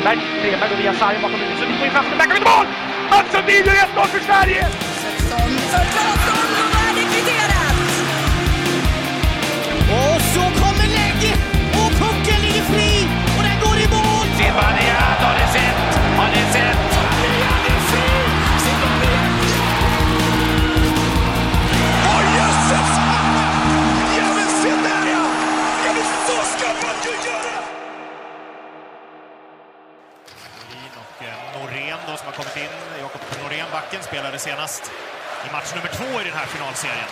Stenberg. Treberg och Diasari bakom huvudet. Sundin går in framför, backar ut mål! Mats Sundin gör 1-0 för Sverige! 16, 16, 16, 16. Kommit in. Jakob Norén, backen, spelade senast i match nummer två i den här finalserien.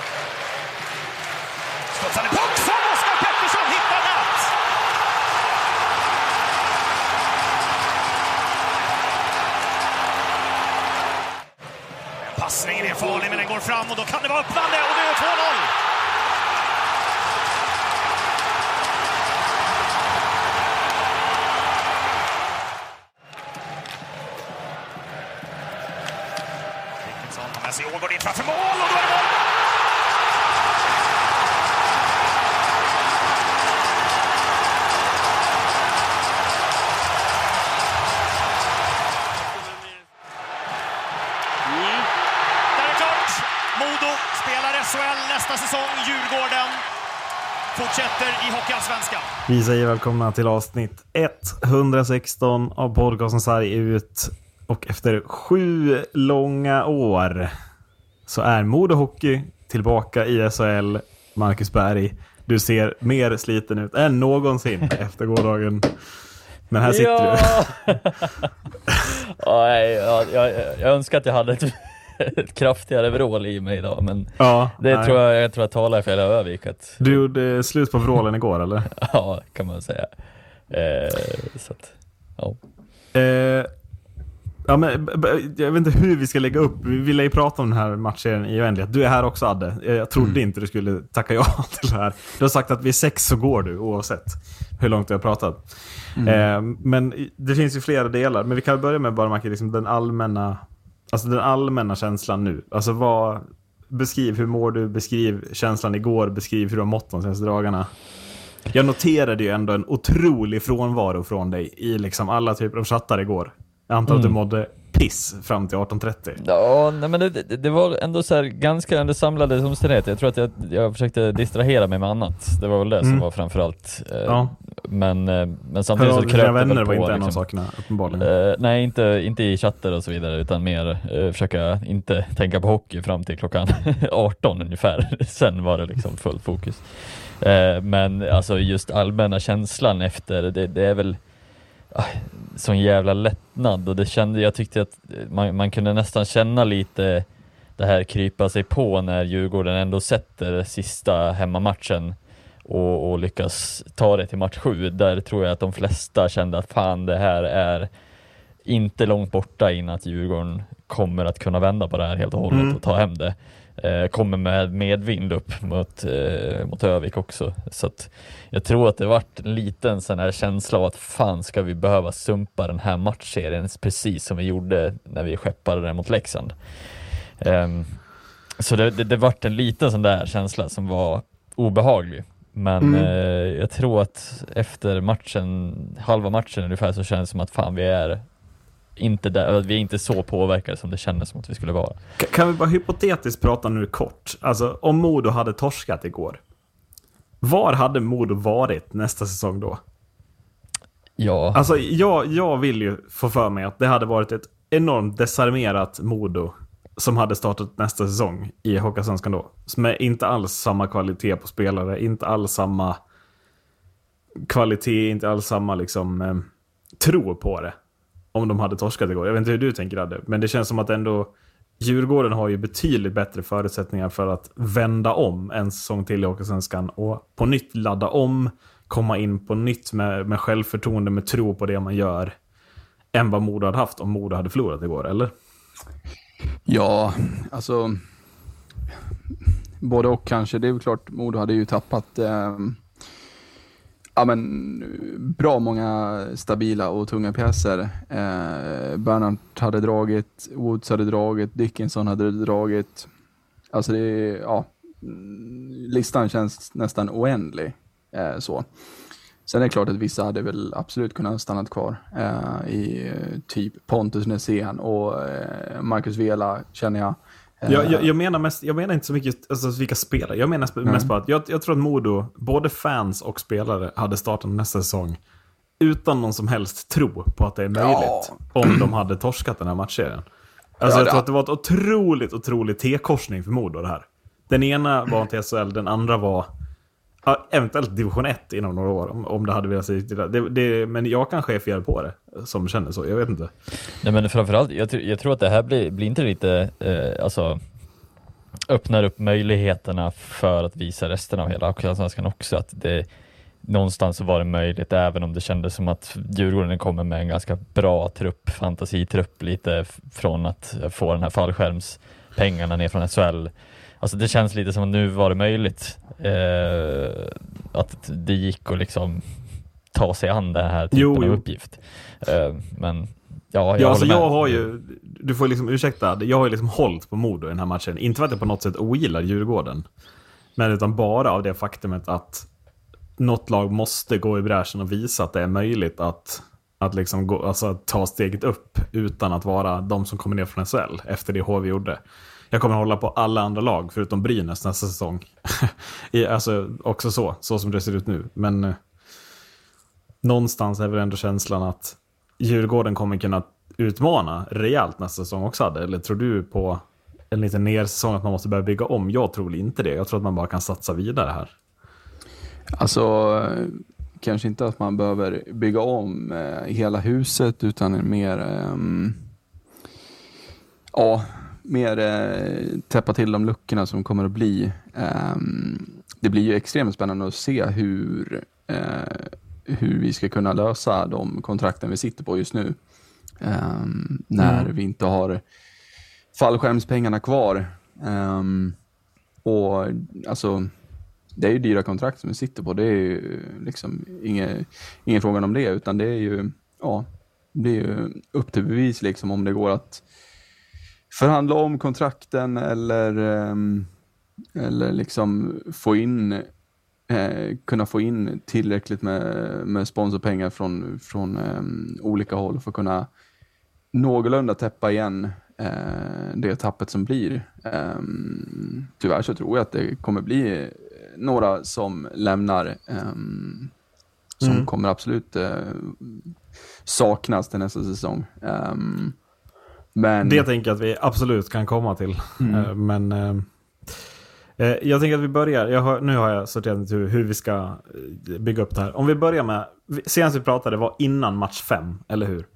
Studsade puck som Oskar Pettersson hittar nät! Passningen är farlig, men den går fram och då kan det vara öppnande och det är 2-0! Vi säger välkomna till avsnitt 116 av podcasten Sarg ut. Och efter sju långa år så är Modo Hockey tillbaka i SHL. Marcus Berg, du ser mer sliten ut än någonsin efter gårdagen. Men här sitter du. ja, jag, jag, jag önskar att jag hade ett, ett kraftigare vrål i mig idag, men Ja, det nej. tror jag, jag tror jag talar för hela Övik. Att, Du gjorde slut på vrålen igår eller? ja, kan man säga. Eh, så att, ja. Eh, ja, men, jag vet inte hur vi ska lägga upp. Vi ville ju prata om den här matchen i oändlighet. Du är här också Adde. Jag trodde inte du skulle tacka ja till det här. Du har sagt att vid sex så går du oavsett hur långt du har pratat. Eh, men det finns ju flera delar. Men vi kan börja med bara Macke, liksom den allmänna Alltså den allmänna känslan nu. Alltså vad... Beskriv, hur mår du? Beskriv känslan igår. Beskriv hur du har mått de senaste dagarna. Jag noterade ju ändå en otrolig frånvaro från dig i liksom alla typer av chattar igår. Jag antar att du mådde piss fram till 18.30. Ja, nej, men det, det, var ändå så här ganska under samlade omständigheter. Jag tror att jag, jag försökte distrahera mig med annat. Det var väl det som Mm. var framförallt. Eh, Ja. Men, eh, men Hör samtidigt av så kröp det vänner var inte en av liksom. sakerna, uppenbarligen. Eh, nej, inte, inte i chatter och så vidare, utan mer eh, försöka inte tänka på hockey fram till klockan 18 ungefär. Sen var det liksom full fokus. Eh, men alltså just allmänna känslan efter, det, det är väl ah, sån jävla lättnad och det kände, jag tyckte att man, man kunde nästan känna lite det här krypa sig på när Djurgården ändå sätter sista hemmamatchen och, och lyckas ta det till match sju. Där tror jag att de flesta kände att fan det här är inte långt borta innan att Djurgården kommer att kunna vända på det här helt och hållet Mm. och ta hem det. Eh, kommer med medvind upp mot, eh, mot Övik också. Så att jag tror att det vart en liten sån här känsla av att fan ska vi behöva sumpa den här matchserien precis som vi gjorde när vi skeppade den mot Leksand. Ehm, så det, det, det vart en liten sån där känsla som var obehaglig. Men Mm. eh, jag tror att efter matchen, halva matchen ungefär, så känns det som att fan vi är inte där, vi är inte så påverkade som det kändes som att vi skulle vara. Ka- Kan vi bara hypotetiskt prata nu kort? Alltså, om Modo hade torskat igår. Var hade Modo varit nästa säsong då? Ja, Alltså, jag, jag vill ju få för mig att det hade varit ett enormt desarmerat Modo som hade startat nästa säsong i Hockeyallsvenskan då. Som är inte alls samma kvalitet på spelare, inte alls samma kvalitet, inte alls samma liksom eh, tro på det. Om de hade torskat igår. Jag vet inte hur du tänker Adde, men det känns som att ändå Djurgården har ju betydligt bättre förutsättningar för att vända om en säsong till i Hockeyallsvenskan och på nytt ladda om, komma in på nytt med, med självförtroende, med tro på det man gör, än vad Modo hade haft om Modo hade förlorat igår, eller? Ja, alltså både och kanske. Det är väl klart, Modo hade ju tappat eh, ja, men, bra många stabila och tunga pjäser. Eh, Bernhardt hade dragit, Woods hade dragit, Dickinson hade dragit. Alltså det ja, mm, listan känns nästan oändlig. Eh, så. Sen är det klart att vissa hade väl absolut kunnat stanna kvar eh, i eh, typ Pontus Nässén och eh, Marcus Vela känner jag. Eh, Jag, jag, jag, menar mest, jag menar inte så mycket alltså, vilka spelare. Jag menar mest bara att jag, jag tror att Modo, både fans och spelare, hade startat nästa säsong utan någon som helst tro på att det är möjligt. Om de hade torskat den här matchserien. Alltså Ja, jag tror att det var ett otroligt, otroligt T-korsning för Modo det här. Den ena var till SHL, den andra var ja, eventuellt division 1 inom några år. Om, om det hade velat sig till det. Det, det. Men jag kanske är fel på det, som känner så. Jag vet inte. Nej men framförallt, jag, jag tror att det här blir, blir inte lite, eh, alltså öppnar upp möjligheterna för att visa resten av hela Hockeyallsvenskan också att det någonstans så var det möjligt även om det kändes som att Djurgården kommer med en ganska bra trupp, fantasitrupp lite från att få den här fallskärmspengarna ner från SHL. Alltså det känns lite som att nu var det möjligt eh, att det gick att liksom ta sig an den här typen Jo, av jo. uppgift. Eh, men ja, jag Ja, alltså jag har ju, du får liksom ursäkta, jag har ju liksom hållit på Modo i den här matchen. Inte för att jag på något sätt ogillar Djurgården. Men utan bara av det faktumet att något lag måste gå i bräschen och visa att det är möjligt att, att liksom gå, alltså ta steget upp utan att vara de som kommer ner från SHL efter det HV gjorde. Jag kommer hålla på alla andra lag förutom Brynäs nästa säsong. I, alltså också så, så som det ser ut nu. Men eh, någonstans är väl ändå känslan att Djurgården kommer kunna utmana rejält nästa säsong också hade? Eller tror du på en liten nersäsong att man måste börja bygga om? Jag tror inte det. Jag tror att man bara kan satsa vidare här. Alltså, eh, kanske inte att man behöver bygga om eh, hela huset utan mer, Eh, ja, mer eh, täppa till de luckorna som kommer att bli. Ehm, det blir ju extremt spännande att se hur, eh, hur vi ska kunna lösa de kontrakten vi sitter på just nu. Ehm, när vi inte har fallskärmspengarna kvar. Ehm, och alltså, det är ju dyra kontrakt som vi sitter på. Det är ju liksom ingen, ingen fråga om det, utan det är ju, ja, det är ju upp till bevis liksom om det går att förhandla om kontrakten eller, ehm, eller liksom få in, eh, kunna få in tillräckligt med, med sponsorpengar från, från ehm, olika håll för att kunna någorlunda täppa igen eh, det tappet som blir. Ehm, tyvärr så tror jag att det kommer bli några som lämnar som Mm. kommer absolut eh, saknas till nästa säsong. Men Det tänker jag att vi absolut kan komma till. Eh, Men eh, eh, jag tänker att vi börjar. Jag har, nu har jag sorterat ut hur, hur vi ska eh, bygga upp det här. Om vi börjar med, senast vi pratade var innan match fem, eller hur?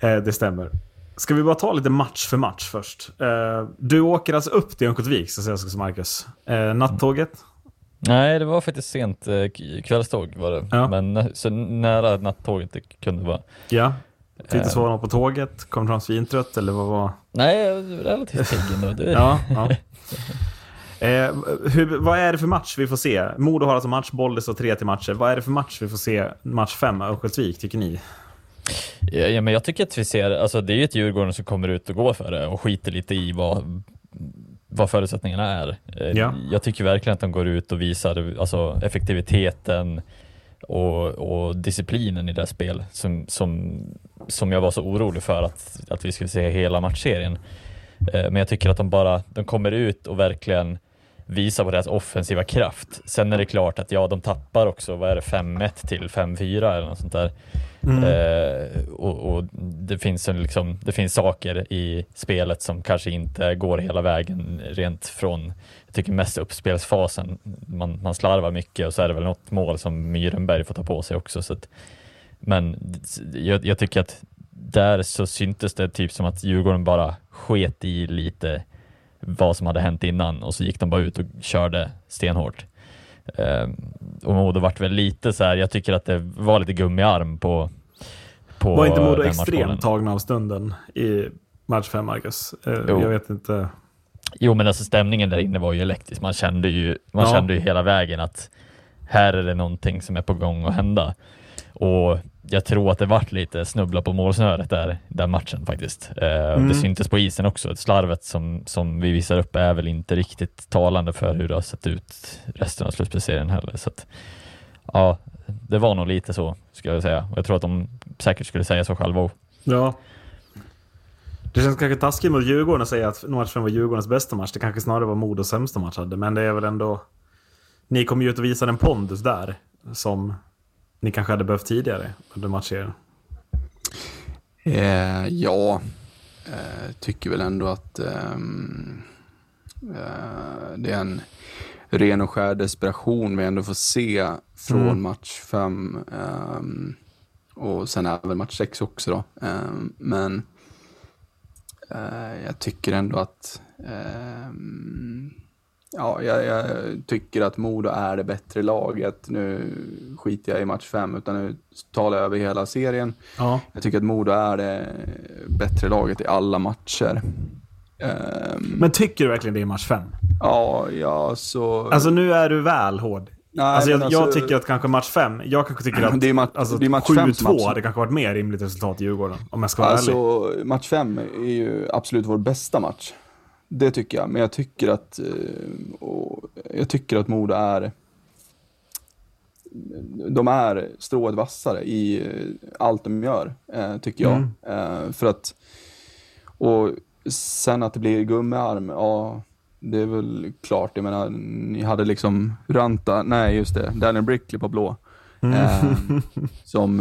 Eh, det stämmer. Ska vi bara ta lite match för match först? Eh, du åker alltså upp till Örnsköldsvik, ska jag säga Marcus. Eh, nattåget? Nej, det var faktiskt sent eh, kvällståg var det. Ja. Men så nära nattåget det kunde vara. Ja. Du Eh. något på tåget? Kom fram svintrött eller vad var... Nej, relativt pigg ändå. Ja, ja. Eh, hur, vad är det för match vi får se? Modo har alltså matchboll, det står tre till matcher. Vad är det för match vi får se match fem, Örnsköldsvik, tycker ni? Ja, ja, men jag tycker att vi ser, alltså det är ju ett Djurgården som kommer ut och går för det och skiter lite i vad, vad förutsättningarna är. Eh, Ja. Jag tycker verkligen att de går ut och visar alltså, effektiviteten och, och disciplinen i det spel som, som, som jag var så orolig för att, att vi skulle se hela matchserien. Eh, men jag tycker att de bara, de kommer ut och verkligen visar på deras offensiva kraft. Sen är det klart att ja, de tappar också, vad är det, 5-1 till 5-4 eller något sånt där. Eh, och, och det, finns en liksom, det finns saker i spelet som kanske inte går hela vägen rent från, jag tycker mest uppspelsfasen. Man, man slarvar mycket och så är det väl något mål som Myrenberg får ta på sig också. Så att, men jag, jag tycker att där så syntes det typ som att Djurgården bara sket i lite vad som hade hänt innan och så gick de bara ut och körde stenhårt. Eh, och Modo vart väl lite så här, jag tycker att det var lite gummiarm på, på Var inte Modo extremt tagna av stunden i match fem, Marcus? Eh, Jo. jag vet inte. Jo men alltså stämningen där inne var ju elektrisk. Man kände ju, man Ja. kände ju hela vägen att här är det någonting som är på gång att hända. Och jag tror att det vart lite snubbla på målsnöret där, den matchen faktiskt. Eh, Mm. Det syntes på isen också. Slarvet som, som vi visar upp är väl inte riktigt talande för hur det har sett ut resten av slutspelsserien heller. Så att, ja, det var nog lite så, skulle jag säga. Jag tror att de säkert skulle säga så själva. Ja. Det känns kanske taskigt mot Djurgården att säga att matchen var Djurgårdens bästa match. Det kanske snarare var Modos sämsta match hade. Men det är väl ändå... Ni kom ju ut och visade en pondus där. Som ni kanske hade behövt tidigare under matchserien. Eh, ja, eh, tycker väl ändå att ehm, eh, det är en ren och skär desperation vi ändå får se från Mm. match fem ehm, och sen även match sex också då. Ehm, men eh, jag tycker ändå att Ja, jag, jag tycker att Modo är det bättre laget. Nu skiter jag i match fem, utan nu talar jag över hela serien. Ja. Jag tycker att Modo är det bättre laget i alla matcher. Ehm, Men tycker du verkligen det i match 5? ja, ja, så... Alltså nu är du väl hård. Nej, alltså, jag, men jag alltså- tycker att kanske match 5, jag kanske tycker att Det är match- alltså, det är match fem som 7-2 absolut- hade kanske varit mer rimligt resultat i Djurgården. Om jag ska vara ärlig. Alltså, match fem är ju absolut vår bästa match. Det tycker jag, men jag tycker att, eh, och jag tycker att Modo är de är strået vassare i eh, allt de gör, eh, tycker jag. Mm. För att, och sen att det blir gummiarm, ja, det är väl klart. Jag menar, ni hade liksom Ranta, nej just det, Daniel Brickley på blå. Mm. Som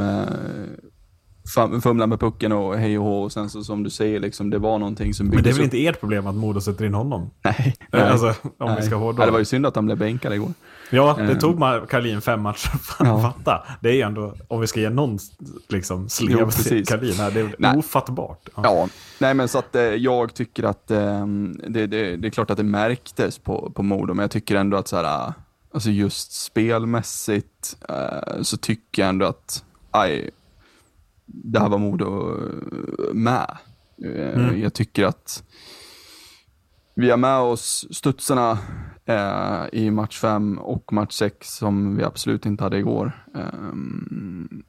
eh, fumlar med pucken och hej och hå. Och sen så som du säger, liksom, det var någonting som Men det är väl upp. inte ert problem att Modo sätter in honom? Nej, nej. Alltså, om nej. vi ska hårdra. Ja, det var ju synd att han blev bänkad igår. Ja, det Eh. tog Karlin fem matcher för att fatta. Det är ju ändå, om vi ska ge någon liksom, slev till. Karlin här, det är Nej. ofattbart. Ja. Ja, nej men så att eh, jag tycker att eh, det, det, det är klart att det märktes på, på Modo, men jag tycker ändå att så här, alltså just spelmässigt eh, så tycker jag ändå att, aj, det här var Modo med. Eh, Mm. Jag tycker att vi har med oss studsarna eh, i match 5 och match 6 som vi absolut inte hade igår. Ehm,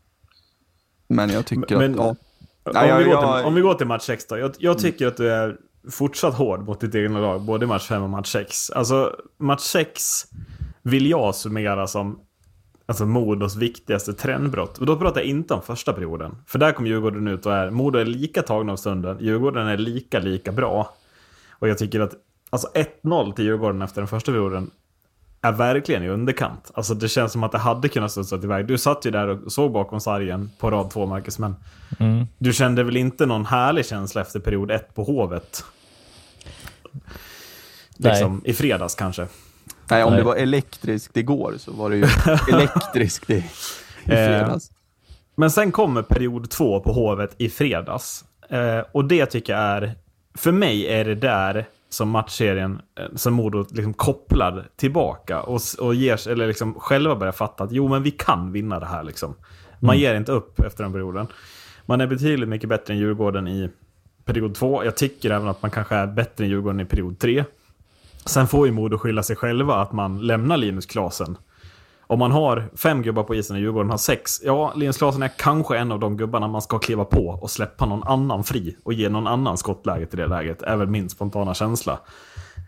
men jag tycker Men- att, ja. Om, jag- vi går jag- till, om vi går till match 6 då. Jag, jag tycker att du är fortsatt hård mot ditt egna lag, både match 5 och match 6. Alltså, match 6 vill jag summera som alltså, Modos viktigaste trendbrott. Och då pratar jag inte om första perioden. För där kom Djurgården ut och är, Modo är lika tagna av stunden, Djurgården är lika, lika bra. Och jag tycker att alltså 1-0 till Djurgården efter den första perioden är verkligen i underkant. Alltså det känns som att det hade kunnat studsa iväg. Du satt ju där och såg bakom sargen på rad två, Marcus, men Mm. du kände väl inte någon härlig känsla efter period ett på Hovet? Nej. Liksom i fredags kanske. Nej, om Nej. det var elektriskt igår så var det ju elektriskt i, i Eh, fredags. Men sen kommer period två på Hovet i fredags. Eh, och det tycker jag är, för mig är det där som matchserien, eh, som Modo liksom kopplar tillbaka och, och ger, eller liksom själva börjar fatta att jo men vi kan vinna det här liksom. Man ger inte upp efter den perioden. Man är betydligt mycket bättre än Djurgården i period två. Jag tycker även att man kanske är bättre än Djurgården i period tre. Sen får ju Modo skylla sig själva att man lämnar Linus Klasen. Om man har fem gubbar på isen och Djurgården har sex, ja, Linus Klasen är kanske en av de gubbarna man ska kliva på och släppa någon annan fri och ge någon annan skottläge till det läget, är väl min spontana känsla.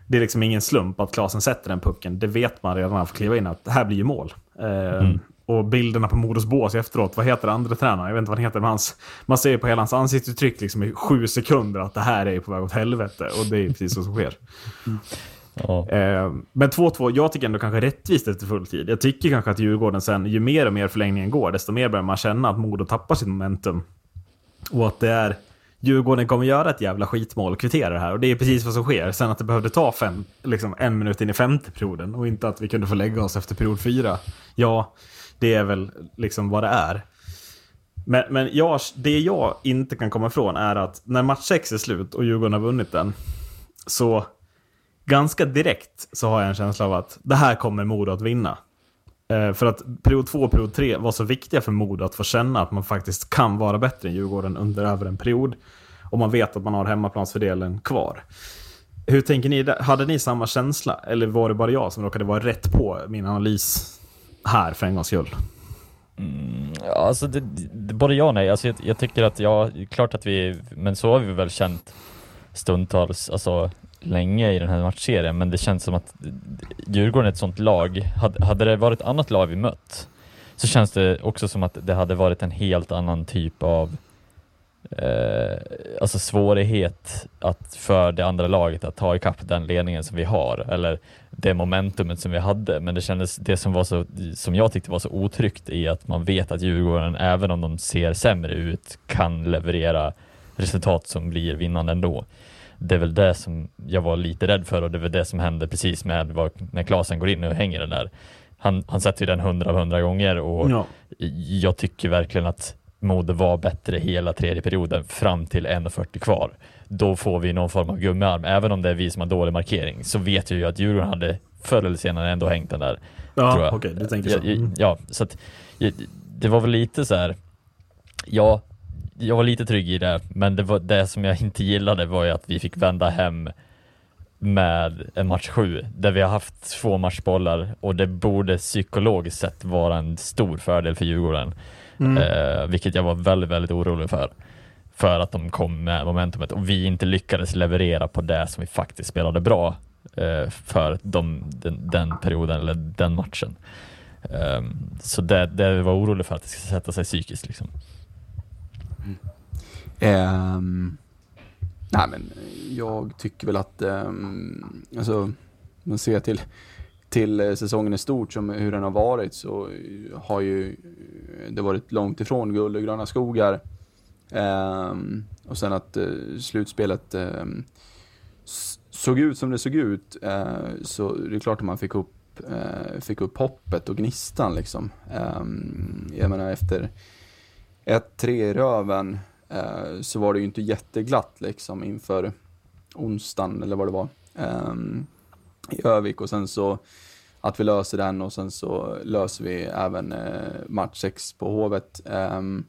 Det är liksom ingen slump att Klasen sätter den pucken. Det vet man redan när han får kliva in att det här blir ju mål. Eh, Och bilderna på Modos bås efteråt, vad heter andra tränaren? Jag vet inte vad han heter, men hans, man ser ju på hela hans ansiktsuttryck liksom i sju sekunder att det här är på väg åt helvete. Och det är precis så som sker. Ja. Eh, men 2-2, jag tycker ändå kanske rättvist efter fulltid. Jag tycker kanske att Djurgården sen, ju mer och mer förlängningen går, desto mer börjar man känna att Modo tappar sitt momentum. Och att det är Djurgården kommer göra ett jävla skitmål och kvittera det här. Och det är precis vad som sker. Sen att det behövde ta fem, liksom en minut in i femte perioden och inte att vi kunde få lägga oss efter period fyra. Ja, det är väl liksom vad det är. Men, men jag, det jag inte kan komma ifrån är att när match 6 är slut och Djurgården har vunnit den, så ganska direkt så har jag en känsla av att det här kommer Modo att vinna. Eh, för att period 2 och period 3 var så viktiga för Modo att få känna att man faktiskt kan vara bättre än Djurgården under över en period. Och man vet att man har hemmaplansfördelen kvar. Hur tänker ni? Hade ni samma känsla? Eller var det bara jag som råkade vara rätt på min analys här för en gångs skull? Mm, alltså det, det, både ja och nej. Alltså jag, jag tycker att ja, klart att vi, men så har vi väl känt stundtals, alltså länge i den här matchserien, men det känns som att Djurgården är ett sånt lag. Hade, hade det varit ett annat lag vi mött så känns det också som att det hade varit en helt annan typ av eh, alltså svårighet att för det andra laget att ta ikapp den ledningen som vi har eller det momentumet som vi hade. Men det kändes, det som var så, som jag tyckte var så otryggt i att man vet att Djurgården, även om de ser sämre ut, kan leverera resultat som blir vinnande ändå. Det är väl det som jag var lite rädd för och det väl det som hände precis med vad, när Klasen går in och hänger den där. Han, han sätter ju den hundra av hundra gånger och Ja. jag tycker verkligen att Modo var bättre hela tredje perioden fram till 1.40 kvar. Då får vi någon form av gummiarm. Även om det är vi som har dålig markering så vet jag ju att Djurgården hade förr eller senare ändå hängt den där. Ja, okej, du tänker så. Ja, Mm. ja, så att det var väl lite så här. Ja, jag var lite trygg i det, men det, var, det som jag inte gillade var ju att vi fick vända hem med en match sju där vi har haft två matchbollar och det borde psykologiskt sett vara en stor fördel för Djurgården. Eh, vilket jag var väldigt, väldigt orolig för. För att de kom med momentumet och vi inte lyckades leverera på det som vi faktiskt spelade bra eh, för de, den, den perioden eller den matchen. Ehm, så det, det var orolig för att det ska sätta sig psykiskt liksom. Ehm, nej men jag tycker väl att, um, alltså, man ser till, till säsongen i stort som hur den har varit så har ju det varit långt ifrån guld och gröna skogar. Ehm, och sen att uh, slutspelet ehm, såg ut som det såg ut eh, så det är klart att man fick upp, eh, fick upp hoppet och gnistan liksom. Ehm, jag menar efter 1-3 i röven eh, så var det ju inte jätteglatt liksom inför onsdagen eller vad det var eh, i Övik och sen så att vi löser den och sen så löser vi även eh, match 6 på Hovet. Ehm,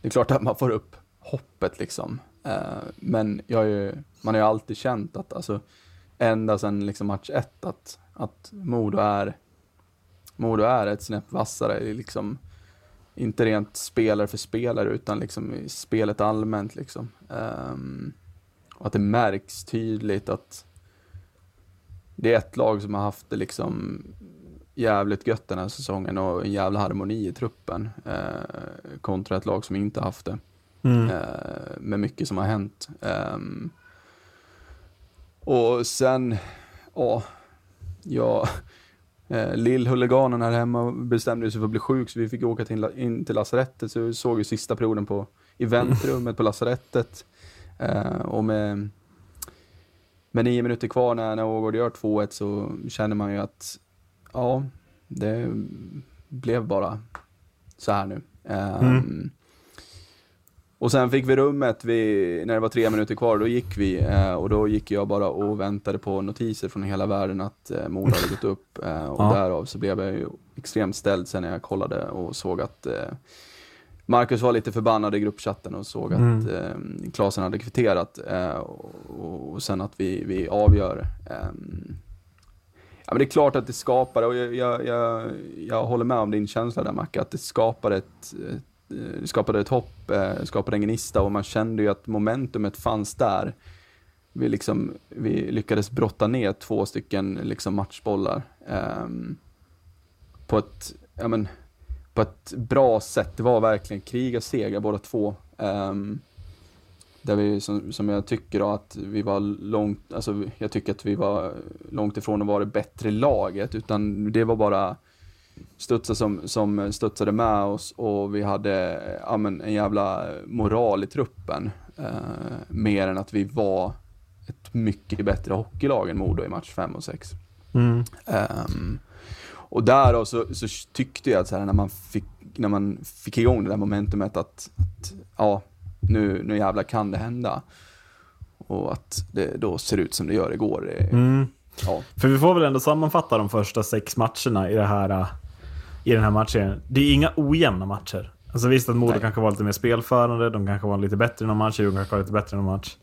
det är klart att man får upp hoppet liksom. Eh, men jag ju, man har ju alltid känt att, alltså, ända sedan liksom match 1 att, att Modo är, Modo är ett snäpp vassare, liksom, inte rent spelare för spelare utan liksom i spelet allmänt liksom. Ehm, och att det märks tydligt att det är ett lag som har haft det liksom jävligt gött den här säsongen och en jävla harmoni i truppen eh, kontra ett lag som inte haft det. Mm. Eh, med mycket som har hänt. Ehm, och sen, ja, ja eh, Lill-huliganen här hemma bestämde sig för att bli sjuk så vi fick åka till, in till lasarettet så vi såg ju sista perioden på i väntrummet på lasarettet. Eh, och med, med nio minuter kvar när, när Ågård gör 2-1 så känner man ju att ja, det blev bara så här nu. Ehm, och sen fick vi rummet vid, när det var tre minuter kvar, då gick vi eh, och då gick jag bara och väntade på notiser från hela världen att eh, Modo hade gått upp eh, och Ja. därav så blev jag ju extremt ställd sen när jag kollade och såg att eh, Marcus var lite förbannad i gruppchatten och såg att eh, Klasen hade kvitterat eh, och, och sen att vi, vi avgör. ehm, Ja, men det är klart att det skapar, och jag, jag, jag, jag håller med om din känsla där Macke, att det skapar ett, ett, Eh, skapade ett hopp, eh, skapade en gnista och man kände ju att momentumet fanns där. Vi, liksom, vi lyckades brotta ner två stycken liksom matchbollar ehm, på, ett, ja, men, på ett bra sätt. Det var verkligen krig och seger båda två. Ehm, där vi, som, som jag tycker då, att vi var långt, alltså jag tycker att vi var långt ifrån att vara det bättre laget, utan det var bara studsar som, som studsade med oss och vi hade ja, men, en jävla moral i truppen. Eh, mer än att vi var ett mycket bättre hockeylag än Modo i match 5 och 6. Mm. Ehm, och där då så, så tyckte jag att så här, när, man fick, när man fick igång det där momentumet att, att ja, nu, nu jävlar kan det hända. Och att det då ser ut som det gör igår. Det, Mm. ja. För vi får väl ändå sammanfatta de första sex matcherna i, det här, i den här matchen. Det är inga ojämna matcher. Alltså visst att Modo kanske var lite mer spelförande, de kanske var lite bättre i någon match, Djurgården kanske var lite bättre i någon match.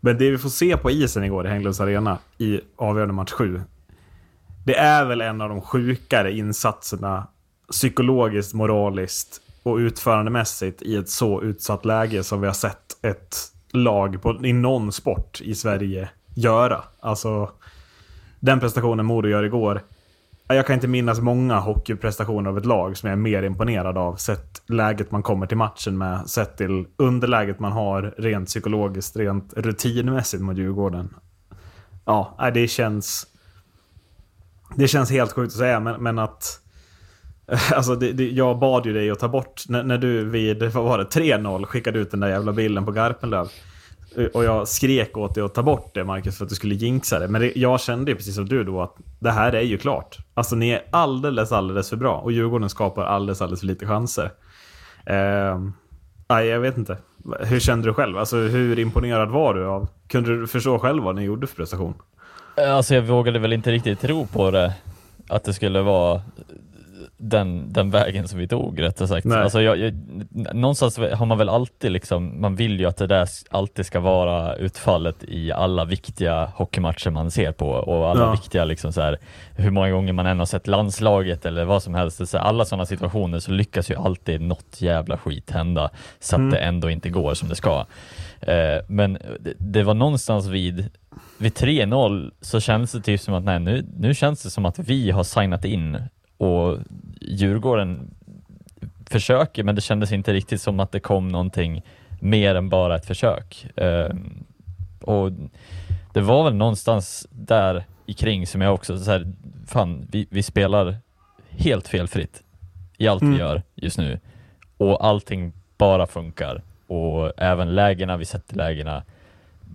Men det vi får se på isen igår i Hägglunds Arena i avgörande match 7. Det är väl en av de sjukare insatserna psykologiskt, moraliskt och utförandemässigt i ett så utsatt läge som vi har sett ett lag på, i någon sport i Sverige göra. Alltså, den prestationen Modo gör igår. Jag kan inte minnas många hockeyprestationer av ett lag som jag är mer imponerad av. Sett läget man kommer till matchen med, sett till underläget man har rent psykologiskt, rent rutinmässigt mot Djurgården. Ja, det känns... Det känns helt sjukt att säga, men, men att... Alltså, det, det, jag bad ju dig att ta bort, när, när du vid, vad var det, 3-0 skickade ut den där jävla bilden på Garpenlöv. Och jag skrek åt dig att ta bort det Marcus för att du skulle jinxa det. Men det, jag kände ju precis som du då att det här är ju klart. Alltså ni är alldeles, alldeles för bra. Och Djurgården skapar alldeles, alldeles för lite chanser. Eh, jag vet inte. Hur kände du själv? Alltså hur imponerad var du av... Kunde du förstå själv vad ni gjorde för prestation? Alltså jag vågade väl inte riktigt tro på det, att det skulle vara den, den vägen som vi tog rättare sagt. Nej. Alltså jag, jag, någonstans har man väl alltid liksom, man vill ju att det där alltid ska vara utfallet i alla viktiga hockeymatcher man ser på och alla Ja. viktiga liksom så här, hur många gånger man än har sett landslaget eller vad som helst. Så här, alla sådana situationer så lyckas ju alltid något jävla skit hända så att Mm. det ändå inte går som det ska. Eh, men det, det var någonstans vid vid 3-0 så känns det typ som att nej, nu, nu känns det som att vi har signat in och Djurgården försöker, men det kändes inte riktigt som att det kom någonting mer än bara ett försök. Eh, och det var väl någonstans där i kring som jag också så här, fan, vi, vi spelar helt felfritt i allt Mm. vi gör just nu och allting bara funkar och även lägena, vi sätter lägena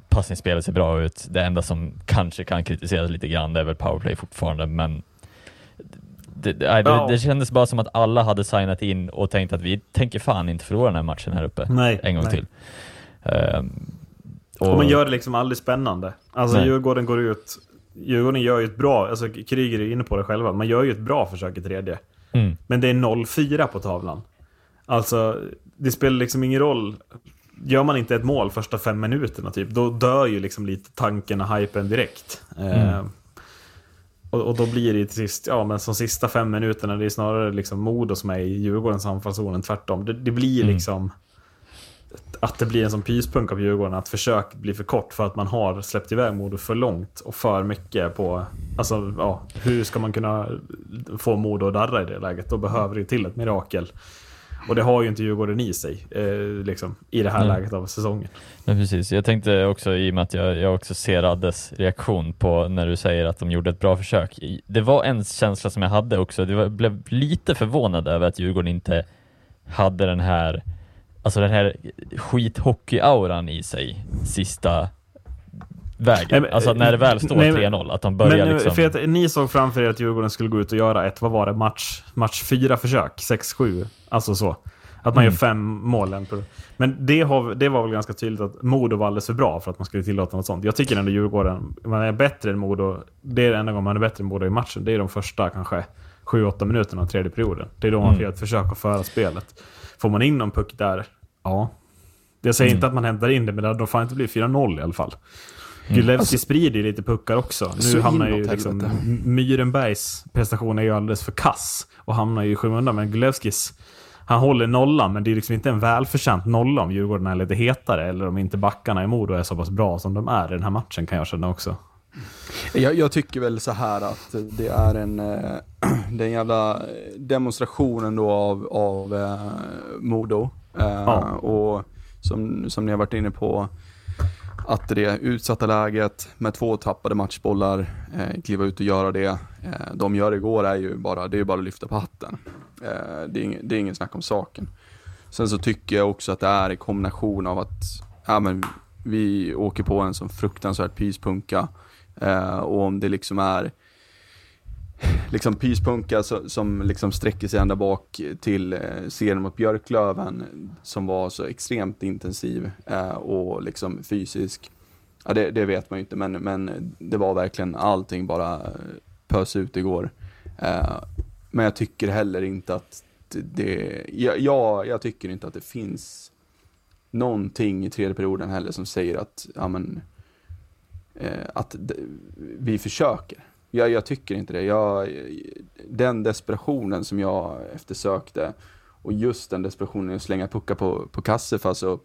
passningsspelet ser bra ut. Det enda som kanske kan kritiseras lite grann det är väl powerplay fortfarande, men det, det, det, Ja. det kändes bara som att alla hade signat in och tänkt att vi tänker fan inte förlora den här matchen här uppe Nej. en gång nej. till. Ehm, Och man gör det liksom aldrig spännande. Alltså Nej. Djurgården går ut... Djurgården gör ju ett bra... Alltså Kryger är inne på det själva. Man gör ju ett bra försök i tredje. Mm. Men det är 0-4 på tavlan. Alltså, det spelar liksom ingen roll. Gör man inte ett mål första fem minuterna typ, då dör ju liksom lite tanken och hypen direkt. Eh, Mm. Och, och då blir det till sist, ja men som sista fem minuterna, det är snarare liksom Modo som är i Djurgårdens anfallszon än tvärtom. Det, det blir Mm. liksom att det blir en sån pyspunka på Djurgården, att försök blir för kort för att man har släppt iväg Modo för långt och för mycket på... Alltså, ja, hur ska man kunna få Modo att darra i det läget? Då behöver det till ett mirakel. Och det har ju inte Djurgården i sig, eh, liksom, i det här Nej. läget av säsongen. Men precis, jag tänkte också i och med att jag, jag också ser Addes reaktion på när du säger att de gjorde ett bra försök. Det var en känsla som jag hade också, det var, blev lite förvånad över att Djurgården inte hade den här, alltså den här skithockey-auran i sig sista vägen. Alltså att när det väl står nej, men- 3-0, att de börjar Men eh, liksom... för att ni såg framför er att Djurgården skulle gå ut och göra ett, vad var det, match, match fyra försök, 6-7, alltså så. Att man Mm. gör fem mål. Men det, har, det var väl ganska tydligt att Modo var alldeles för bra för att man skulle tillåta något sånt. Jag tycker ändå Djurgården, man är bättre än Modo. Det är den enda gången man är bättre än Modo i matchen. Det är de första kanske 7-8 minuterna av tredje perioden. Det är då man Mm. får göra ett försök att föra spelet. Får man in någon puck där, ja. Jag säger Mm. inte att man hämtar in det, men då får inte bli 4-0 i alla fall. Mm. Gulewski sprider ju lite puckar också. Så Nu hamnar ju liksom... Myrenbergs prestation är ju alldeles för kass och hamnar ju i skymundan. Men Gulewskis, han håller nollan, men det är liksom inte en välförtjänt nolla om Djurgården är lite hetare eller om inte backarna i Modo är så pass bra som de är i den här matchen kan jag känna också. Jag, jag tycker väl så här att det är en, eh, det är en jävla demonstration då av, av eh, Modo. Eh, Ja. Och som, som ni har varit inne på, att det utsatta läget med två tappade matchbollar, eh, kliva ut och göra det. Eh, de gör igår är ju bara, det är bara att lyfta på hatten. Eh, det, är ing, det är ingen snack om saken. Sen så tycker jag också att det är i kombination av att ja, men vi åker på en sån fruktansvärt pyspunka. Eh, och om det liksom är liksom pyspunka så, som liksom sträcker sig ända bak till eh, serien mot Björklöven som var så extremt intensiv eh, och liksom fysisk. Ja, det, det vet man ju inte, men, men det var verkligen allting bara eh, pös ut igår. Eh, men jag tycker heller inte att det, ja, ja, jag tycker inte att det finns någonting i tredje perioden heller som säger att, ja men, eh, att vi försöker. Jag, jag tycker inte det. Jag, den desperationen som jag eftersökte och just den desperationen att slänga puckar på, på kasse för alltså,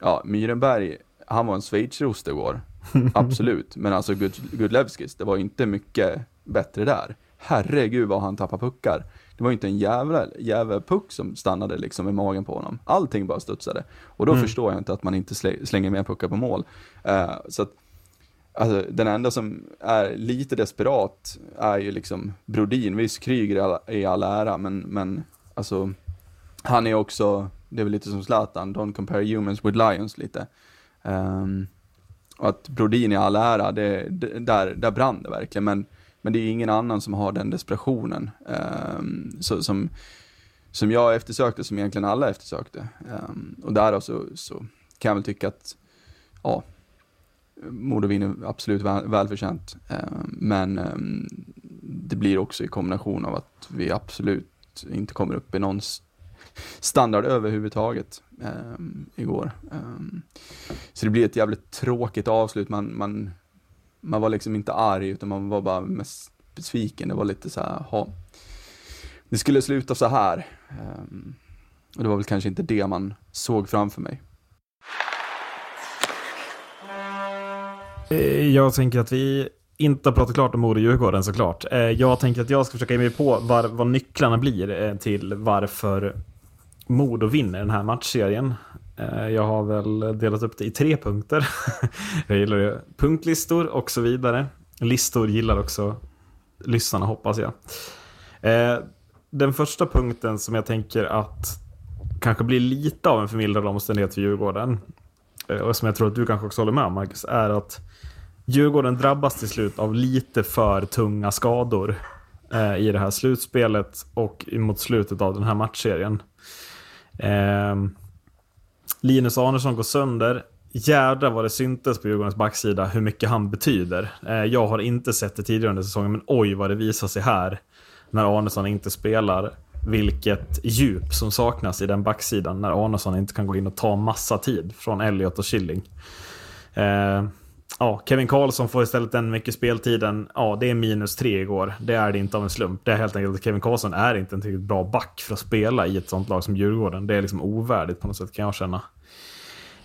ja, Myrenberg, han var en schweizerost igår. Absolut. Men alltså Gud- Gudlevskis, det var inte mycket bättre där. herregud vad han tappar puckar. Det var inte en jävla, jävla puck som stannade liksom i magen på honom. Allting bara studsade. Och då förstår jag inte att man inte slä, slänger mer puckar på mål. Eh, så att, alltså, den enda som är lite desperat är ju liksom Brodin. Visst, Kryger i all, all ära, men, men alltså, han är också, det är väl lite som Zlatan, don't compare humans with lions lite. Um, och att Brodin i all ära, det, det, där, där brann det verkligen. Men, men det är ingen annan som har den desperationen um, så, som, som jag eftersökte, som egentligen alla eftersökte. Um, och därav så, så kan jag väl tycka att, ja, Modo vinner absolut väl, välförtjänt. Eh, men eh, det blir också i kombination av att vi absolut inte kommer upp i någon standard överhuvudtaget eh, igår. Så det blir ett jävligt tråkigt avslut. Man, man, man var liksom inte arg, utan man var bara mest besviken. Det var lite så här, ha. Det skulle sluta så här. Och det var väl kanske inte det man såg framför mig. Eh, jag tänker att vi inte har pratat klart om Modo Djurgården såklart. Eh, jag tänker att jag ska försöka ge mig på var, vad nycklarna blir eh, till varför Modo vinner den här matchserien. Jag har väl delat upp det i tre punkter. Jag gillar ju punktlistor och så vidare. Listor gillar också lyssnarna hoppas jag. Den första punkten som jag tänker att kanske blir lite av en förmildrande omständighet för Djurgården Eh, och som jag tror att du kanske också håller med om Marcus, är att Djurgården drabbas till slut av lite för tunga skador eh, i det här slutspelet och mot slutet av den här matchserien. Eh, Linus Arnesson går sönder. Jädrar vad det syntes på Djurgårdens backsida hur mycket han betyder. Eh, jag har inte sett det tidigare under säsongen, men oj vad det visar sig här när Arnesson inte spelar. Vilket djup som saknas i den backsidan när Arnesson inte kan gå in och ta massa tid från Elliot och Killing. Eh, ja, Kevin Karlsson får istället den mycket speltiden. Ja, det är minus tre igår. Det är det inte av en slump. Det är helt enkelt att Kevin Karlsson är inte en tillräckligt bra back för att spela i ett sånt lag som Djurgården. Det är liksom ovärdigt på något sätt kan jag känna.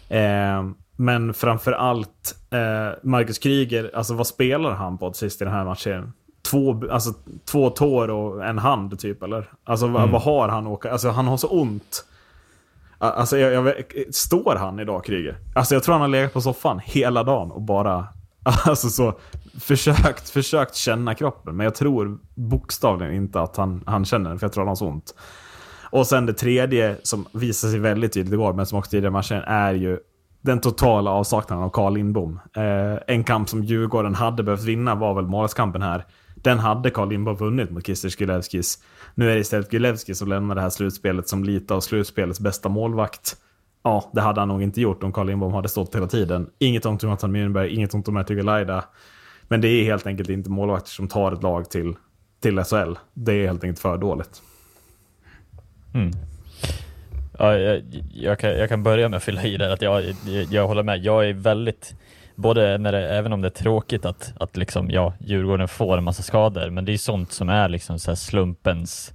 Eh, men framför allt eh, Marcus Kriger, alltså vad spelar han på sist i den här matchen? Två, alltså, två tår och en hand typ eller? Alltså vad, vad har han åka? Alltså han har så ont. Alltså jag, jag, står han idag Kryger? Alltså jag tror han har legat på soffan hela dagen och bara Alltså så försökt, försökt känna kroppen. Men jag tror bokstavligen inte att han, han känner den för jag tror han har så ont. Och sen det tredje som visar sig väldigt tydligt igår, men som också tidigare matchen, är ju den totala avsaknaden av Carl Lindbom. Eh, en kamp som Djurgården hade behövt vinna var väl målskampen här. Den hade Carl Lindbom vunnit mot Christer Gulevskis. Nu är det istället Gulevski som lämnar det här slutspelet som lite av slutspelets bästa målvakt. Ja, det hade han nog inte gjort om Carl Lindbom hade stått hela tiden. Inget ont om Jonathan Myrnberg, inget ont om Ertug Galaida. Men det är helt enkelt inte målvakter som tar ett lag till, till SHL. Det är helt enkelt för dåligt. Mm. Ja, jag, jag, kan, jag kan börja med att fylla i där, att jag, jag, jag håller med. Jag är väldigt, både när det, även om det är tråkigt att, att liksom, ja, Djurgården får en massa skador, men det är sånt som är liksom så slumpens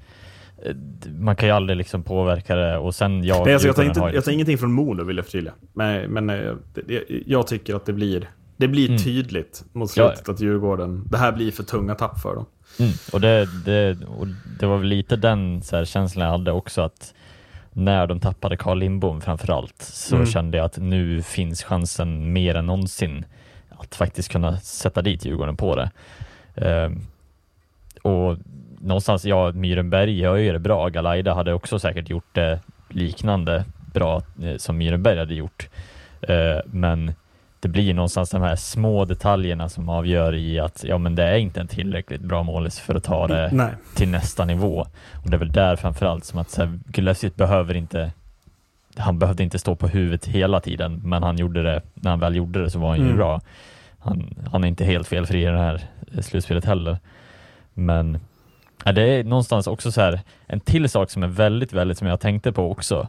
eh, man kan ju aldrig liksom påverka det och sen jag, Nej, alltså jag, tar inte, jag tar ingenting från Modo vill jag förtydliga. Men, men eh, det, jag tycker att det blir, det blir Mm. tydligt mot Ja, slutet att Djurgården, det här blir för tunga tapp för dem. Mm, och, det, det, och det var väl lite den så här, känslan jag hade också att när de tappade Carl Lindbom framförallt så Mm. kände jag att nu finns chansen mer än någonsin att faktiskt kunna sätta dit Djurgården på det. Ehm, och någonstans, ja, Myrenberg gör ju det bra. Galaida hade också säkert gjort det liknande bra eh, som Myrenberg hade gjort. Eh, men det blir någonstans de här små detaljerna som avgör i att ja, men det är inte en tillräckligt bra målis för att ta det Nej. till nästa nivå. Och det är väl där framförallt som att så här, Gillespie behöver inte han behövde inte stå på huvudet hela tiden, men han gjorde det, när han väl gjorde det så var han ju Mm. bra. Han, han är inte helt felfri i det här eh, slutspelet heller. Men ja, det är någonstans också så här, en till sak som är väldigt, väldigt, som jag tänkte på också,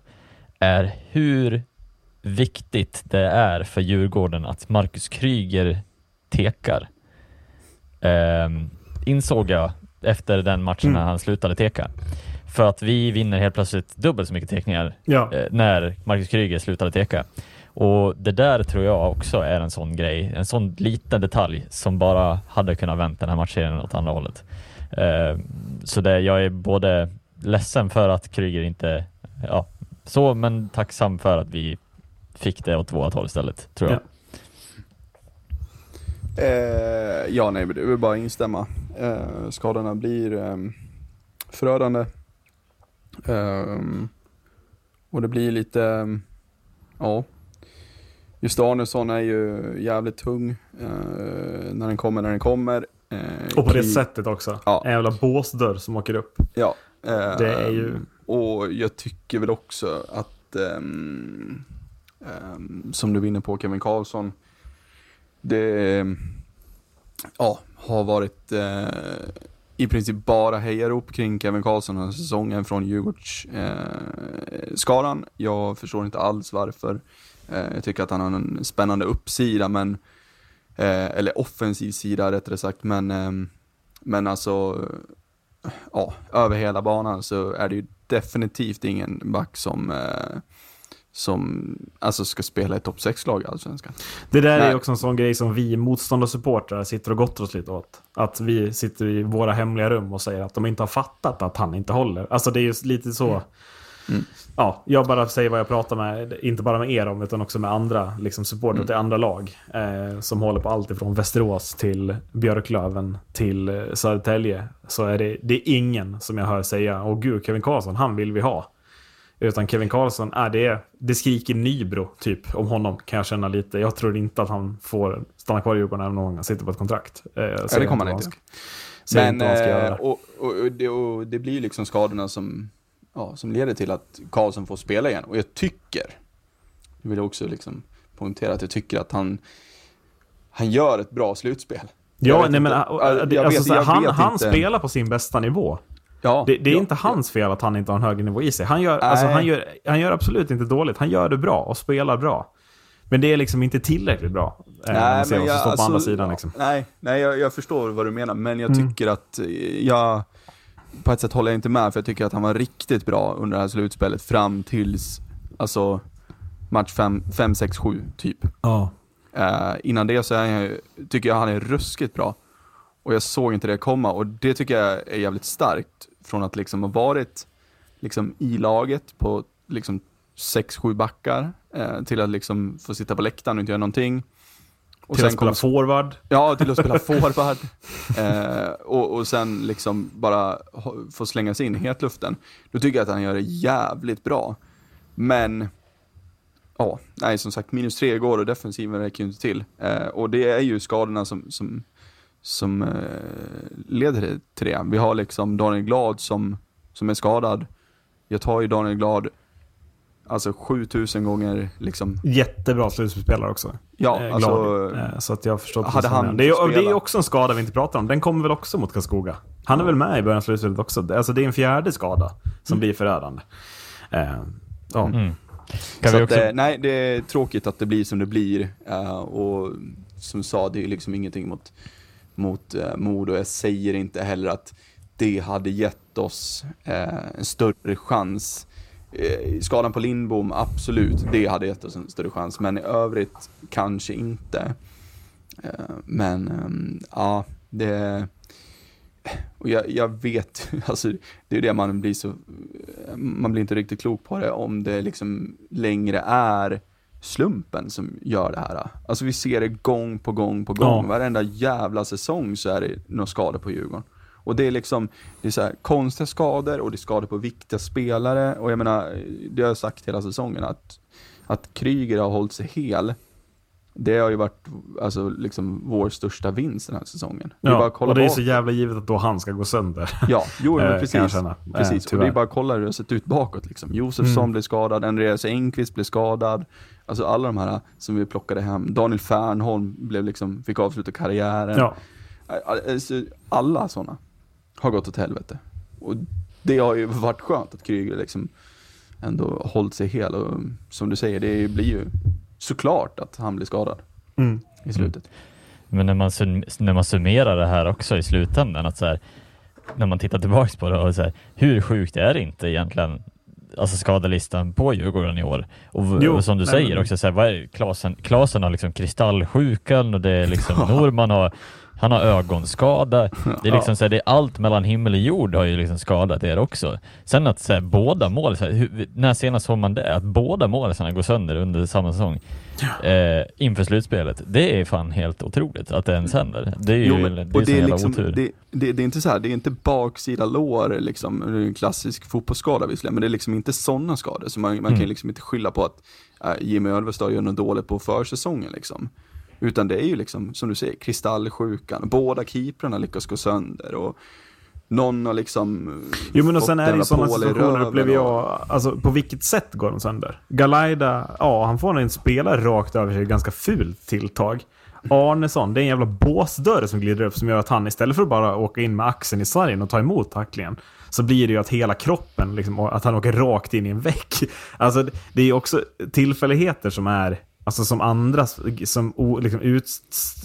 är hur viktigt det är för Djurgården att Marcus Kryger tekar. Ehm, insåg jag efter den matchen när Mm. han slutade teka. För att vi vinner helt plötsligt dubbelt så mycket tekningar Ja. eh, när Marcus Kryger slutade teka. Och det där tror jag också är en sån grej, en sån liten detalj som bara hade kunnat vänta den här matchserien åt andra hållet. Eh, så det, jag är både ledsen för att Kryger inte, ja, så, men tacksam för att vi fick det åt vårat håll istället, tror jag. Ja. Eh, ja, nej, men det vill bara instämma. Eh, skadorna blir eh, förödande. Ehm, och det blir lite, ehm, ja. Just Arnesson är ju jävligt tung eh, när den kommer när den kommer. Eh, Och på det sättet också. Ja. En jävla båsdörr som åker upp. Ja. eh, Det är ju... Och jag tycker väl också att, ehm, ehm, Ehm, som du vinner på Kevin Karlsson, det ja, har varit eh, i princip bara hejarop kring Kevin Karlsson den här säsongen från Djurgårdsskaran. Eh, jag förstår inte alls varför. Eh, jag tycker att han har en spännande uppsida, men eh, eller offensiv sida rättare sagt, men, ehm, men alltså ja, över hela banan så är det ju definitivt ingen back som, eh, som alltså ska spela i topp 6-lag i Allsvenskan. Det där Nej. är också en sån grej som vi motståndarsupportrar sitter och gottar oss lite åt. Att vi sitter i våra hemliga rum och säger att de inte har fattat att han inte håller. Alltså det är ju lite så. Mm. Ja, jag bara säger vad jag pratar med, inte bara med er om, utan också med andra liksom supportrar Mm. till andra lag. Eh, som håller på allt ifrån Västerås till Björklöven till eh, Södertälje. Så är det, det är ingen som jag hör säga, åh gud, Kevin Karlsson, han vill vi ha. Utan Kevin Karlsson, är det, det skriker Nybro typ om honom kan jag känna lite. Jag tror inte att han får stanna kvar i Djurgården även om han sitter på ett kontrakt. Eh, jag Ja, det kommer han inte. Men, inte eh, och, och, och, det, och det blir ju liksom skadorna som, ja, som leder till att Karlsson får spela igen. Och jag tycker, jag vill också liksom poängtera att jag tycker att han, han gör ett bra slutspel. Jag Ja, nej, men äh, jag alltså, vet- så här, jag han, spelar på sin bästa nivå. Ja, Det, det är ja, inte hans fel att han inte har en högre nivå i sig. Han gör, Nej. alltså, han, gör, han gör absolut inte dåligt. Han gör det bra och spelar bra. Men det är liksom inte tillräckligt bra. Eh, när man ser vad som står på andra sidan. ja, Liksom. Nej, nej jag, jag förstår vad du menar, men jag Mm. tycker att eh, jag, på ett sätt håller jag inte med, för jag tycker att han var riktigt bra under det här slutspelet fram tills, alltså, match 5, 6, 7 typ. Ja. Eh, innan det så är tycker jag han är ruskigt bra. Och jag såg inte det komma och det tycker jag är jävligt starkt från att liksom ha varit liksom i laget på liksom 6-7 backar eh, till att liksom få sitta på läktaren och inte göra någonting. Och Till att spela kommer- forward. Ja, till att spela forward. Eh, och, och sen liksom bara få slänga sig in i hetluften. Då tycker jag att han gör det jävligt bra. Men, ja, nej som sagt, minus tre igår och defensiven räcker ju inte till. Eh, och det är ju skadorna som, som, som eh, leder till det. Vi har liksom Daniel Glad som, som är skadad. Jag tar ju Daniel Glad, alltså 7000 gånger liksom. Jättebra slutspelare också. Ja, Eh, alltså. Eh, Så att jag förstår hade han det, är, det är också en skada vi inte pratar om. Den kommer väl också mot Karlskoga. Han är väl med i början av slutspelet också. Alltså det är en fjärde skada som blir förödande. Eh, ja. Mm. Kan så vi att, också, eh, nej, det är tråkigt att det blir som det blir. eh, och som sa, det är liksom ingenting mot, mot eh, mord Modo. Jag säger inte heller att det hade gett oss eh, en större chans. Eh, skadan på Lindbom, absolut, det hade gett oss en större chans. Men i övrigt kanske inte. Eh, men ehm, ja, det... Och jag, jag vet, alltså det är det man blir så, eh, man blir inte riktigt klok på det om det liksom längre är slumpen som gör det här. Alltså vi ser det gång på gång på gång. Ja. Varenda jävla säsong så är det några skador på Djurgården. Och det är liksom, det är så här konstiga skador och det är skador på viktiga spelare. Och jag menar, det har jag sagt hela säsongen att, att Kryger har hållit sig hel. Det har ju varit alltså, liksom vår största vinst den här säsongen. Det bara Ja, kolla och det är bak- så jävla givet att då han ska gå sönder. Ja, jo Eh, men precis. Eh, precis. och det är bara att kolla hur det har sett ut bakåt. Liksom. Josefsson Mm. blev skadad, Andreas Engqvist blev skadad. Alltså alla de här som vi plockade hem. Daniel Fernholm blev liksom, fick avsluta karriären. Ja. Alltså, alla sådana har gått åt helvete. Och det har ju varit skönt att Kryger liksom ändå hållit sig hel. Och som du säger, det blir ju såklart att han blir skadad Mm. i slutet. men när man, när man summerar det här också i slutändan, att så här, när man tittar tillbaks på det och så här, hur sjukt är det inte egentligen alltså skadelistan på Djurgården i år. Och, Jo, och som du nej, säger också, så här, vad är, Klasen, Klasen har liksom kristallsjukan och det är liksom Norman har Han har ögonskada. Det är liksom Ja. så här, det är allt mellan himmel och jord har ju liksom skadat er också. Sen att så här, båda mål, så här, hur, när senast såg man det? Att båda målisarna går sönder under samma säsong eh, inför slutspelet. Det är fan helt otroligt att det ens händer. Det är ju Jo, det men, är och sån det är, jävla liksom, otur. det, det, det är inte så här, det är inte baksida lår liksom, det är en klassisk fotbollsskada visserligen, men det är liksom inte sådana skador. Så man, man kan Mm. ju liksom inte skylla på att äh, Jimmy Ölvestad gör något dåligt på försäsongen liksom. Utan det är ju liksom, som du säger, kristallsjukan, båda keeprarna lyckas gå sönder och någon har liksom Jo men och sen är det ju sådana situationer upplever jag, alltså på vilket sätt går de sönder? Galaida, ja han får en spelare rakt över sig, ganska fult tilltag. Arnesson, det är en jävla båsdörr som glider upp som gör att han istället för att bara åka in med axeln i sargen och ta emot tacklingen så blir det ju att hela kroppen, liksom, att han åker rakt in i en vägg. Alltså det- det är ju också tillfälligheter som är Alltså som andra, som o- liksom ut,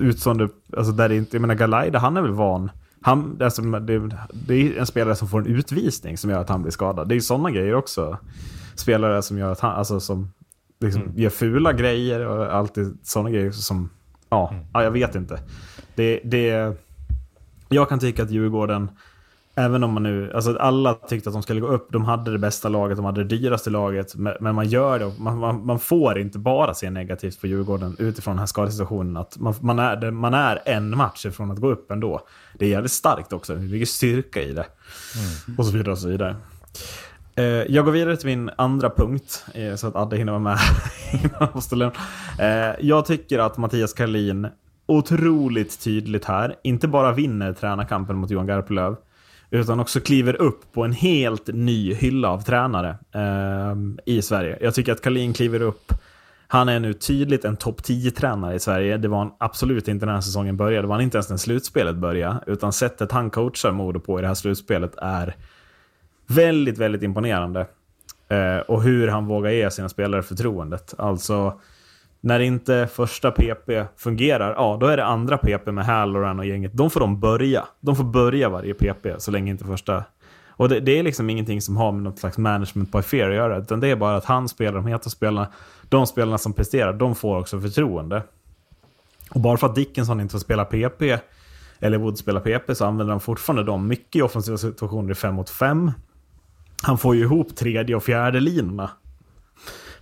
utstående, alltså där det inte, jag menar Galaida, han är väl van. Han, alltså, det, det är en spelare som får en utvisning som gör att han blir skadad. Det är ju sådana grejer också. Spelare som gör att han, alltså som liksom gör fula grejer och alltid sådana grejer som, ja, ja jag vet inte. Det, det, jag kan tycka att Djurgården, Även om man nu, alltså alla tyckte att de skulle gå upp, de hade det bästa laget, de hade det dyraste laget, men man gör det, man, man, man får inte bara se negativt på Djurgården utifrån den här skadesituationen, att man, man, är, man är en match ifrån att gå upp ändå. Det är jävligt starkt också, det ligger styrka i det. Och så vidare och så vidare. Eh, Jag går vidare till min andra punkt, eh, så att Adde hinner vara med innan. Eh, Jag tycker att Mattias Karlin otroligt tydligt här, inte bara vinner tränarkampen mot Johan Garpenlöv, utan också kliver upp på en helt ny hylla av tränare eh, i Sverige. Jag tycker att Karlin kliver upp han är nu tydligt en topp 10-tränare i Sverige. Det var han absolut inte när den här säsongen började. Det var han inte ens när slutspelet började. Utan sättet han coachar Modo på i det här slutspelet är väldigt, väldigt imponerande. Eh, och hur han vågar ge sina spelare förtroendet. Alltså, när inte första PP fungerar, ja då är det andra PP med Halloran och gänget. De får de börja. De får börja varje PP så länge inte första... Och det, det är liksom ingenting som har med något slags management by fear att göra. Utan det är bara att han spelar de heta spelarna. De spelarna som presterar, de får också förtroende. Och bara för att Dickinson inte får spela PP, eller Wood spelar PP, så använder han fortfarande dem mycket i offensiva situationer i 5 mot 5. Han får ju ihop tredje och fjärde linorna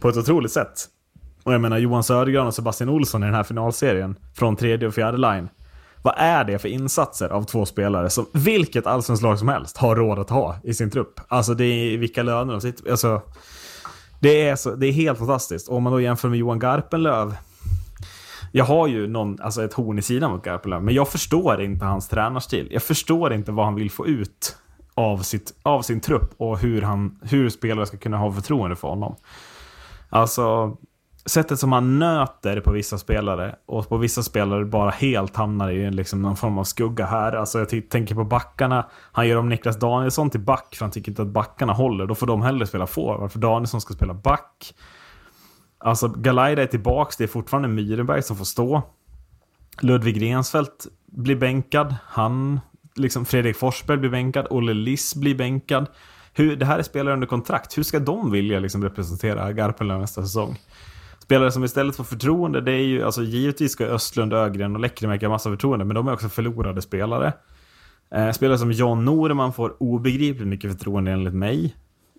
på ett otroligt sätt. Och jag menar Johan Södergran och Sebastian Olsson i den här finalserien från tredje och fjärde line. Vad är det för insatser av två spelare som vilket allsvenskt lag som helst har råd att ha i sin trupp? Alltså det är vilka löner de sitter alltså, det är, så, det är helt fantastiskt. Och om man då jämför med Johan Garpenlöv. Jag har ju någon, alltså ett horn i sidan mot Garpenlöv, men jag förstår inte hans tränarstil. Jag förstår inte vad han vill få ut av, sitt, av sin trupp och hur, han, hur spelare ska kunna ha förtroende för honom. Alltså, sättet som han nöter på vissa spelare och på vissa spelare bara helt hamnar i liksom någon form av skugga här. Alltså jag tänker på backarna. Han gör om Niklas Danielsson till back för han tycker inte att backarna håller. Då får de hellre spela forward för Danielsson ska spela back. Alltså Galaida är tillbaks, det är fortfarande Myrenberg som får stå. Ludvig Rensfeldt blir bänkad. Han, liksom Fredrik Forsberg blir bänkad. Olle Liss blir bänkad. Hur, det här är spelare under kontrakt. Hur ska de vilja liksom representera Garpenlöv nästa säsong? Spelare som istället får förtroende, det är ju, alltså givetvis ska Östlund, Ögren och Lekkerimäki ha massa förtroende, men de är också förlorade spelare. Eh, spelare som John Norman får obegripligt mycket förtroende enligt mig.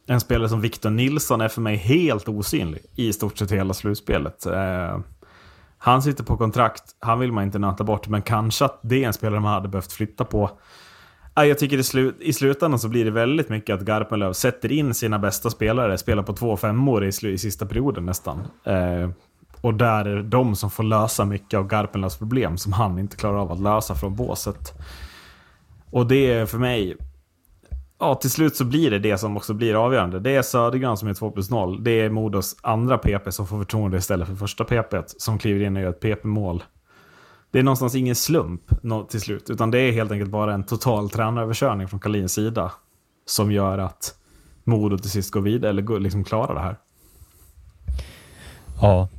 En spelare som Victor Nilsson är för mig helt osynlig i stort sett hela slutspelet. Eh, han sitter på kontrakt, han vill man inte nöta bort, men kanske att det är en spelare man hade behövt flytta på. Jag tycker i, slu i slutändan så blir det väldigt mycket att Garpenlöv sätter in sina bästa spelare, spelar på två femmor i, i sista perioden nästan. Eh, och där är det de som får lösa mycket av Garpenlövs problem som han inte klarar av att lösa från båset. Och det är för mig, ja till slut så blir det det som också blir avgörande. Det är Södergran som är 2 plus 0. Det är Modos andra PP som får förtroende istället för första PP som kliver in och gör ett PP-mål. Det är någonstans ingen slump till slut, utan det är helt enkelt bara en total tränaröverkörning från Kalins sida som gör att Modo till sist går vidare, eller liksom klarar det här. Ja,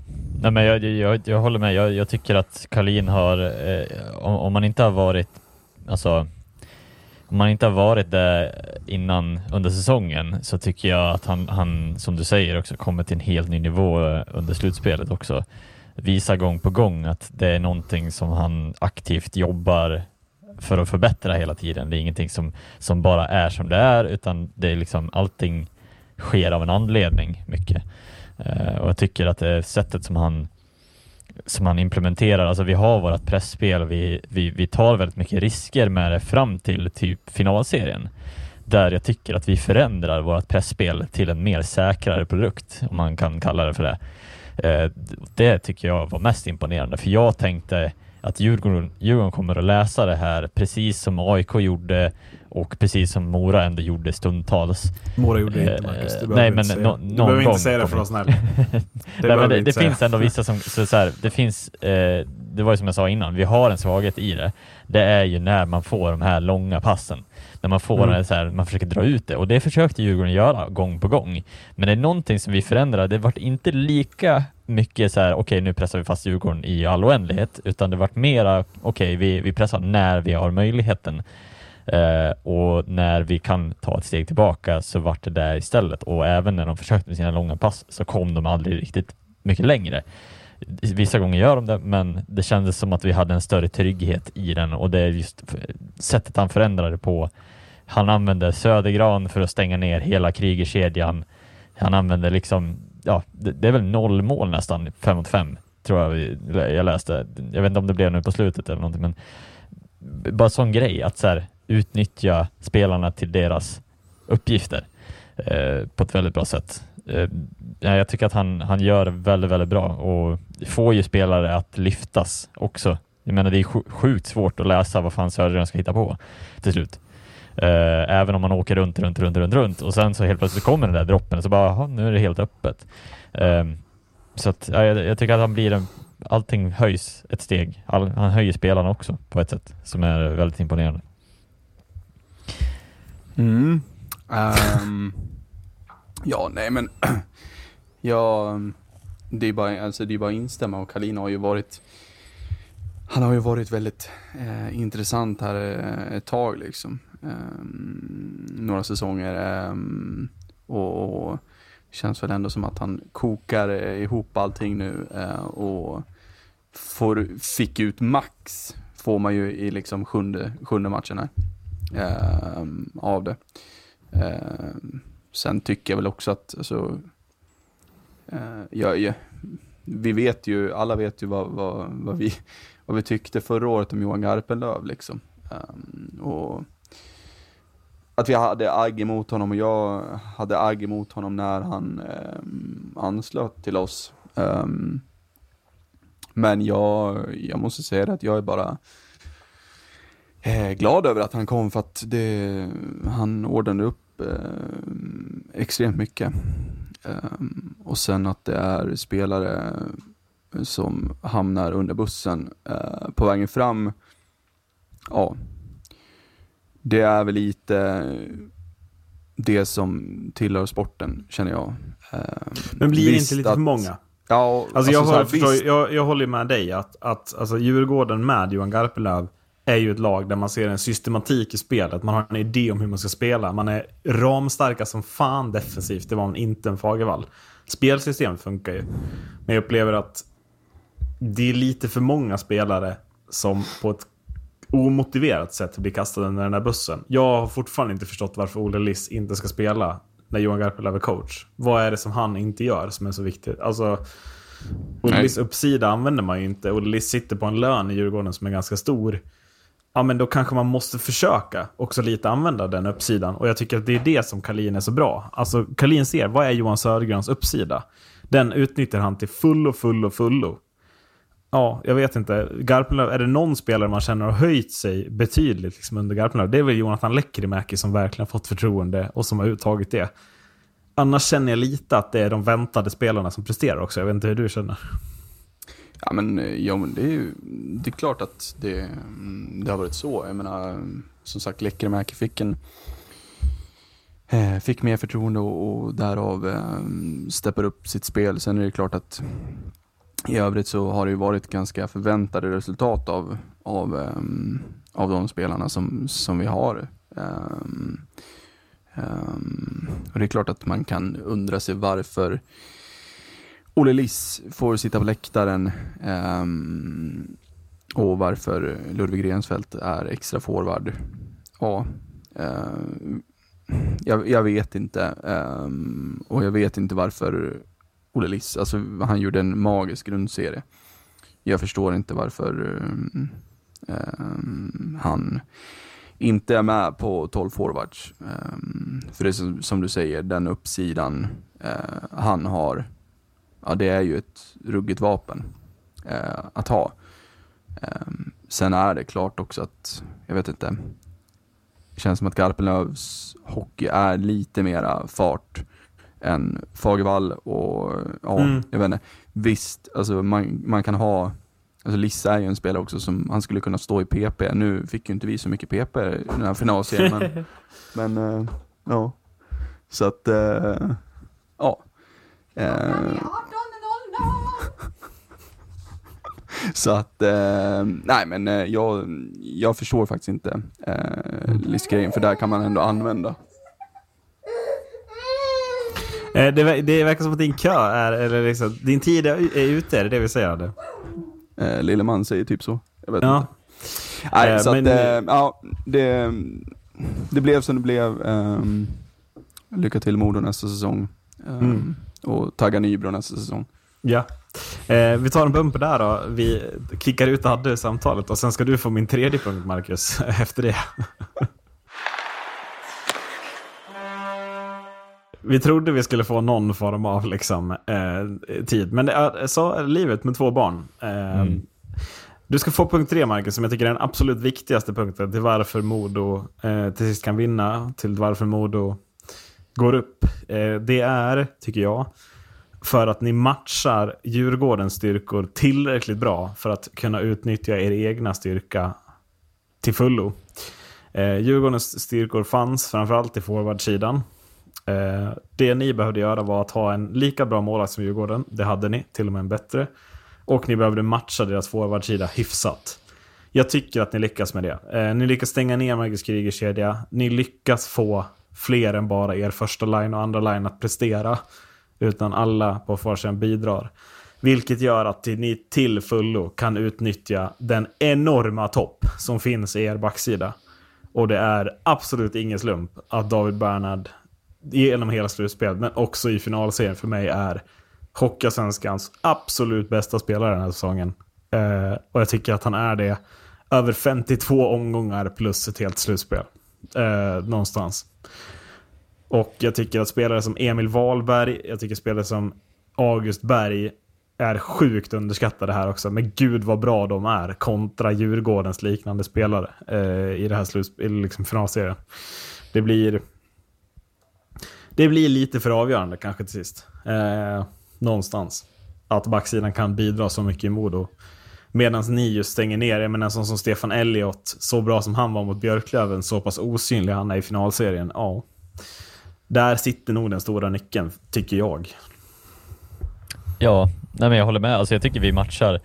Nej, men jag, jag, jag håller med. Jag, jag tycker att Kalin har, eh, om, om man inte har varit, alltså, om man inte har varit det innan under säsongen så tycker jag att han, han som du säger också, kommit till en helt ny nivå eh, under slutspelet också visar gång på gång att det är någonting som han aktivt jobbar för att förbättra hela tiden. Det är ingenting som, som bara är som det är, utan det är liksom allting sker av en anledning mycket. Uh, och jag tycker att det är sättet som han som han implementerar, alltså vi har vårt pressspel, vi, vi, vi tar väldigt mycket risker med det fram till typ finalserien. Där jag tycker att vi förändrar vårt pressspel till en mer säkrare produkt, om man kan kalla det för det. Eh, det tycker jag var mest imponerande, för jag tänkte att Djurgården, Djurgården kommer att läsa det här precis som AIK gjorde och precis som Mora ändå gjorde stundtals. Mora gjorde det inte Eh, Marcus. Du nej, behöver men inte säga, du behöver inte säga det för vara snäll. Det Nej, det, inte det finns ändå vissa som, så, så här, det finns, eh, det var ju som jag sa innan, vi har en svaghet i det. Det är ju när man får de här långa passen. När man får Mm. så här, man försöker dra ut det och det försökte Djurgården göra gång på gång. Men det är någonting som vi förändrade, det vart inte lika mycket så här, okej nu pressar vi fast Djurgården i all oändlighet, utan det vart mera, okej vi, vi pressar när vi har möjligheten. Eh, och när vi kan ta ett steg tillbaka så vart det där istället. Och även när de försökte med sina långa pass så kom de aldrig riktigt mycket längre. Vissa gånger gör de det, men det kändes som att vi hade en större trygghet i den och det är just sättet han förändrade på. Han använde Södergran för att stänga ner hela krigerkedjan. Han använde liksom, ja, det, det är väl noll mål nästan, fem mot fem, tror jag vi- jag läste. Jag vet inte om det blev nu på slutet eller någonting, men bara sån grej att så här, utnyttja spelarna till deras uppgifter eh, på ett väldigt bra sätt. Eh, jag tycker att han, han gör det väldigt, väldigt bra och får ju spelare att lyftas också. Jag menar, det är sjukt svårt att läsa vad fan Södergren ska hitta på till slut. Eh, även om man åker runt, runt, runt, runt, runt och sen så helt plötsligt kommer den där droppen och så bara, jaha, nu är det helt öppet. Eh, så att, ja, jag, jag tycker att han blir en, allting höjs ett steg. All, han höjer spelarna också på ett sätt som är väldigt imponerande. Mm. Um, ja, nej men. ja, det är bara, alltså, det är bara att instämma och Kalin har ju varit han har ju varit väldigt eh, intressant här eh, ett tag liksom um, några säsonger. Um, och, och känns väl ändå som att han kokar ihop allting nu uh, och får, fick ut max får man ju i liksom sjunde, sjunde matchen här. ehm, av det. Ehm, sen tycker jag väl också att, alltså, eh, jag, jag, vi vet ju, alla vet ju vad, vad, vad, vi, vad vi tyckte förra året om Johan Garpenlöv liksom. Um, och att vi hade agg emot honom och jag hade agg emot honom när han eh, anslöt till oss. Um, men jag, jag måste säga det att jag är bara eh, glad över att han kom för att det, han ordnade upp eh, extremt mycket. Um, och sen att det är spelare som hamnar under bussen eh, på vägen fram. Ja, det är väl lite det som tillhör sporten känner jag. Ehm, Men blir det inte lite att- för många? Ja, Alltså, jag, så här, håller, förstår, jag, jag håller med dig att, att alltså, Djurgården med Johan Garpenlöv är ju ett lag där man ser en systematik i spelet. Man har en idé om hur man ska spela. Man är ramstarka som fan defensivt. Det var man inte en Fagervall. Spelsystemet funkar ju. Men jag upplever att det är lite för många spelare som på ett omotiverat sätt blir kastade under den här bussen. Jag har fortfarande inte förstått varför Olle Liss inte ska spela när Johan Garpenlöv är coach. Vad är det som han inte gör som är så viktigt? Alltså. Liss uppsida använder man ju inte. Olle Liss sitter på en lön i Djurgården som är ganska stor. Ja, men då kanske man måste försöka också lite använda den uppsidan. Och jag tycker att det är det som Kalin är så bra. Alltså, Kalin ser, vad är Johan Södergrens uppsida? Den utnyttjar han till fullo, fullo, fullo. Ja, jag vet inte. Garpenlöv, är det någon spelare man känner har höjt sig betydligt liksom under Garpenlöv? Det är väl Jonathan Lekkerimäki som verkligen fått förtroende och som har uttagit det. Annars känner jag lite att det är de väntade spelarna som presterar också. Jag vet inte hur du känner. Ja men, ja, men det är ju det är klart att det, mm, det har varit så. Jag menar, som sagt, Lekkerimäki fick en eh, fick mer förtroende och, och därav eh, steppar upp sitt spel. Sen är det klart att i övrigt så har det ju varit ganska förväntade resultat av, av, um, av de spelarna som, som vi har. Um, um, och det är klart att man kan undra sig varför Olle Liss får sitta på läktaren och varför Ludvig Rensfeldt är extra forward. Ja, jag, jag vet inte. Um, och jag vet inte varför Olle Liss, alltså han gjorde en magisk grundserie. Jag förstår inte varför um, um, han inte är med på 12 forwards. Um, för det är som, som du säger, den uppsidan uh, han har, ja det är ju ett ruggigt vapen uh, att ha. Sen är det klart också att, jag vet inte, det känns som att Garpenlövs hockey är lite mera fart än Fagervall och ja, Mm. jag vet inte. Visst, alltså man, man kan ha Alltså Lissa är ju en spelare också som han skulle kunna stå i PP. Nu fick ju inte vi så mycket PP i den här finalserien, men, men eh, ja. Så att, eh, ja. Eh, så att, eh, nej men jag, jag förstår faktiskt inte eh, listgrejen, för där kan man ändå använda. Eh, det, det verkar som att din kö är, eller liksom, din tid är, är ute, är det det vi säger? Adde? Eh, Lilleman säger typ så. Jag vet Ja. inte. Nej, Eh, så men- att, eh, ja, det, det blev som det blev. ehm, lycka till Modo nästa säsong. Ehm, Mm. Och tagga Nybro nästa säsong. Ja. Eh, vi tar en bumper där då. Vi kickar ut Adde samtalet och sen ska du få min tredje punkt, Marcus, efter det. Vi trodde vi skulle få någon form av liksom, eh, tid, men det är så är livet med två barn. Eh, Mm. Du ska få punkt tre, Marcus, som jag tycker är den absolut viktigaste punkten till varför Modo eh, till sist kan vinna, till varför Modo går upp. Eh, det är, tycker jag, för att ni matchar Djurgårdens styrkor tillräckligt bra för att kunna utnyttja er egna styrka till fullo. Eh, Djurgårdens styrkor fanns framförallt i forwardsidan. Eh, det ni behövde göra var att ha en lika bra målvakt som Djurgården. Det hade ni, till och med en bättre. Och ni behövde matcha deras forwardsida hyfsat. Jag tycker att ni lyckas med det. Eh, ni lyckas stänga ner Marcus Krigers kedja. Ni lyckas få fler än bara er första line och andra line att prestera. Utan alla på varsin bidrar. Vilket gör att ni till fullo kan utnyttja den enorma topp som finns i er backsida. Och det är absolut ingen slump att David Bernhard genom hela slutspelet, men också i finalserien för mig är Hockeyallsvenskans absolut bästa spelare den här säsongen. Eh, och jag tycker att han är det över 52 omgångar plus ett helt slutspel. Eh, någonstans. Och jag tycker att spelare som Emil Wahlberg, jag tycker spelare som August Berg är sjukt underskattade här också. Men gud vad bra de är kontra Djurgårdens liknande spelare eh, i det här slutspelet, liksom finalserien. Det blir... Det blir lite för avgörande kanske till sist. Eh, någonstans. Att backsidan kan bidra så mycket i Modo. Medan ni just stänger ner, jag menar en sån som Stefan Elliot, så bra som han var mot Björklöven, så pass osynlig han är i finalserien. Ja. Där sitter nog den stora nyckeln, tycker jag. Ja, nej men jag håller med. Alltså jag tycker vi matchar,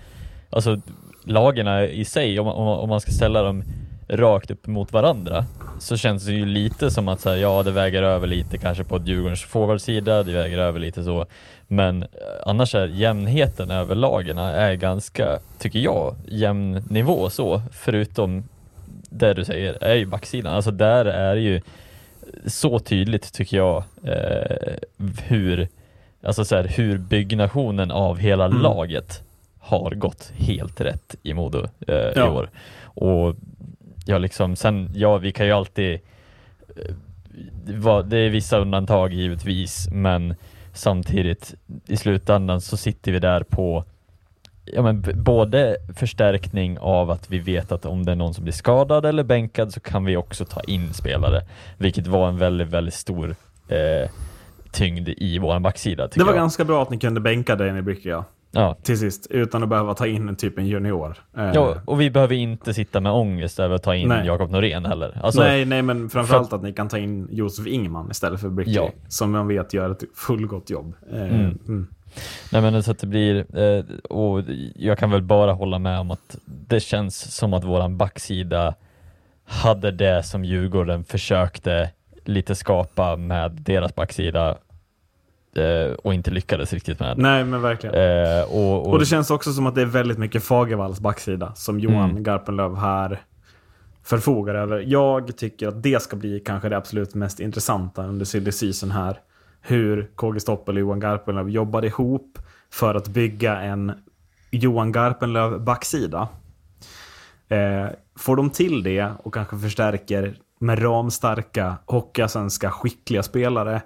alltså lagen i sig, om, om, om man ska ställa dem rakt upp mot varandra, så känns det ju lite som att så här, ja, det väger över lite kanske på Djurgårdens forwardsida, det väger över lite så. Men eh, annars är jämnheten över lagen är ganska, tycker jag, jämn nivå så, förutom det du säger, är ju backsidan. Alltså där är ju så tydligt tycker jag eh, hur Alltså så här, hur byggnationen av hela Mm. laget har gått helt rätt i Modo eh, i Ja. år. Och ja, liksom, sen, ja, vi kan ju alltid eh, det är vissa undantag givetvis, men samtidigt i slutändan så sitter vi där på ja, men både förstärkning av att vi vet att om det är någon som blir skadad eller bänkad så kan vi också ta in spelare, vilket var en väldigt, väldigt stor eh, tyngd i våran backsida. Det var jag. ganska bra att ni kunde bänka Danny Bricker, ja. Ja. Till sist, utan att behöva ta in en typ en junior. Eh, ja, och vi behöver inte sitta med ångest över att ta in. Jakob Norén heller. Alltså, nej, nej, men framförallt att ni kan ta in Josef Ingman istället för Bricker. Ja. Som man vet gör ett fullgott jobb. Eh, Mm. mm. Nej men så att det blir, eh, och jag kan väl bara hålla med om att det känns som att våran backsida hade det som Djurgården försökte lite skapa med deras backsida eh, och inte lyckades riktigt med. Nej, men verkligen. Eh, och, och, Och det känns också som att det är väldigt mycket Fagervalls backsida som Johan Mm. Garpenlöv här förfogar över. Jag tycker att det ska bli kanske det absolut mest intressanta under silly season här. Hur KG Stoppel och Johan Garpenlöv jobbade ihop för att bygga en Johan Garpenlöv backsida. Eh, får de till det och kanske förstärker med ramstarka, hockeyallsvenska, skickliga spelare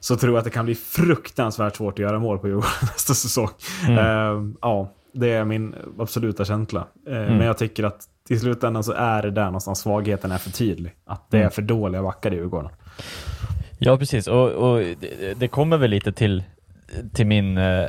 så tror jag att det kan bli fruktansvärt svårt att göra mål på Djurgården nästa säsong. Eh, ja, det är min absoluta känsla. Eh, Men jag tycker att i slutändan så är det där någonstans svagheten är för tydlig. Att det är för dåliga backar i Djurgården. Ja, precis. Och, och det, det kommer väl lite till, till min eh,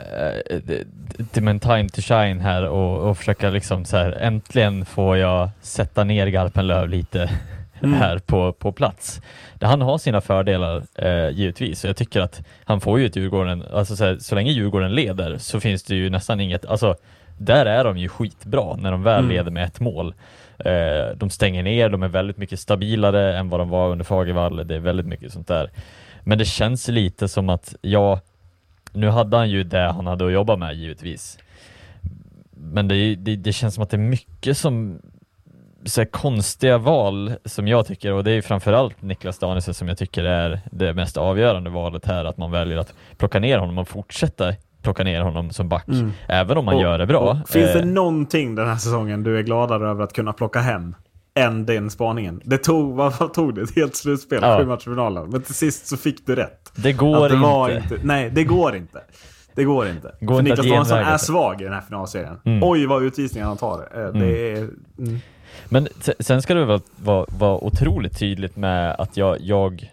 till min time to shine här och, och försöka liksom så här, äntligen får jag sätta ner Garpenlöv lite här på, på plats. Han har sina fördelar eh, givetvis, jag tycker att han får ju ett Djurgården, alltså så, här, så länge Djurgården leder så finns det ju nästan inget, alltså där är de ju skitbra när de väl leder med ett mål. Eh, de stänger ner, de är väldigt mycket stabilare än vad de var under Fagervall. Det är väldigt mycket sånt där. Men det känns lite som att, ja, nu hade han ju det han hade att jobba med givetvis. Men det, det, det känns som att det är mycket som så konstiga val som jag tycker och det är framförallt Niklas Danielsson som jag tycker är det mest avgörande valet här att man väljer att plocka ner honom och fortsätta plocka ner honom som back. Även om man Och- gör det bra. och Finns det Eh, någonting den här säsongen du är gladare över att kunna plocka hem? Än den spaningen. Det tog, vad, tog det? Ett helt slutspel, Ja. sju matchfinalen. Men till sist så fick du rätt. det går det var inte. Nej, det går inte. Det går inte. Går För inte Niklas Danielsson är svag i den här finalserien. Mm. Oj, vad utvisningar han tar. Eh, Det är... Mm. Men se- sen ska det väl vara, vara otroligt tydligt med att jag, jag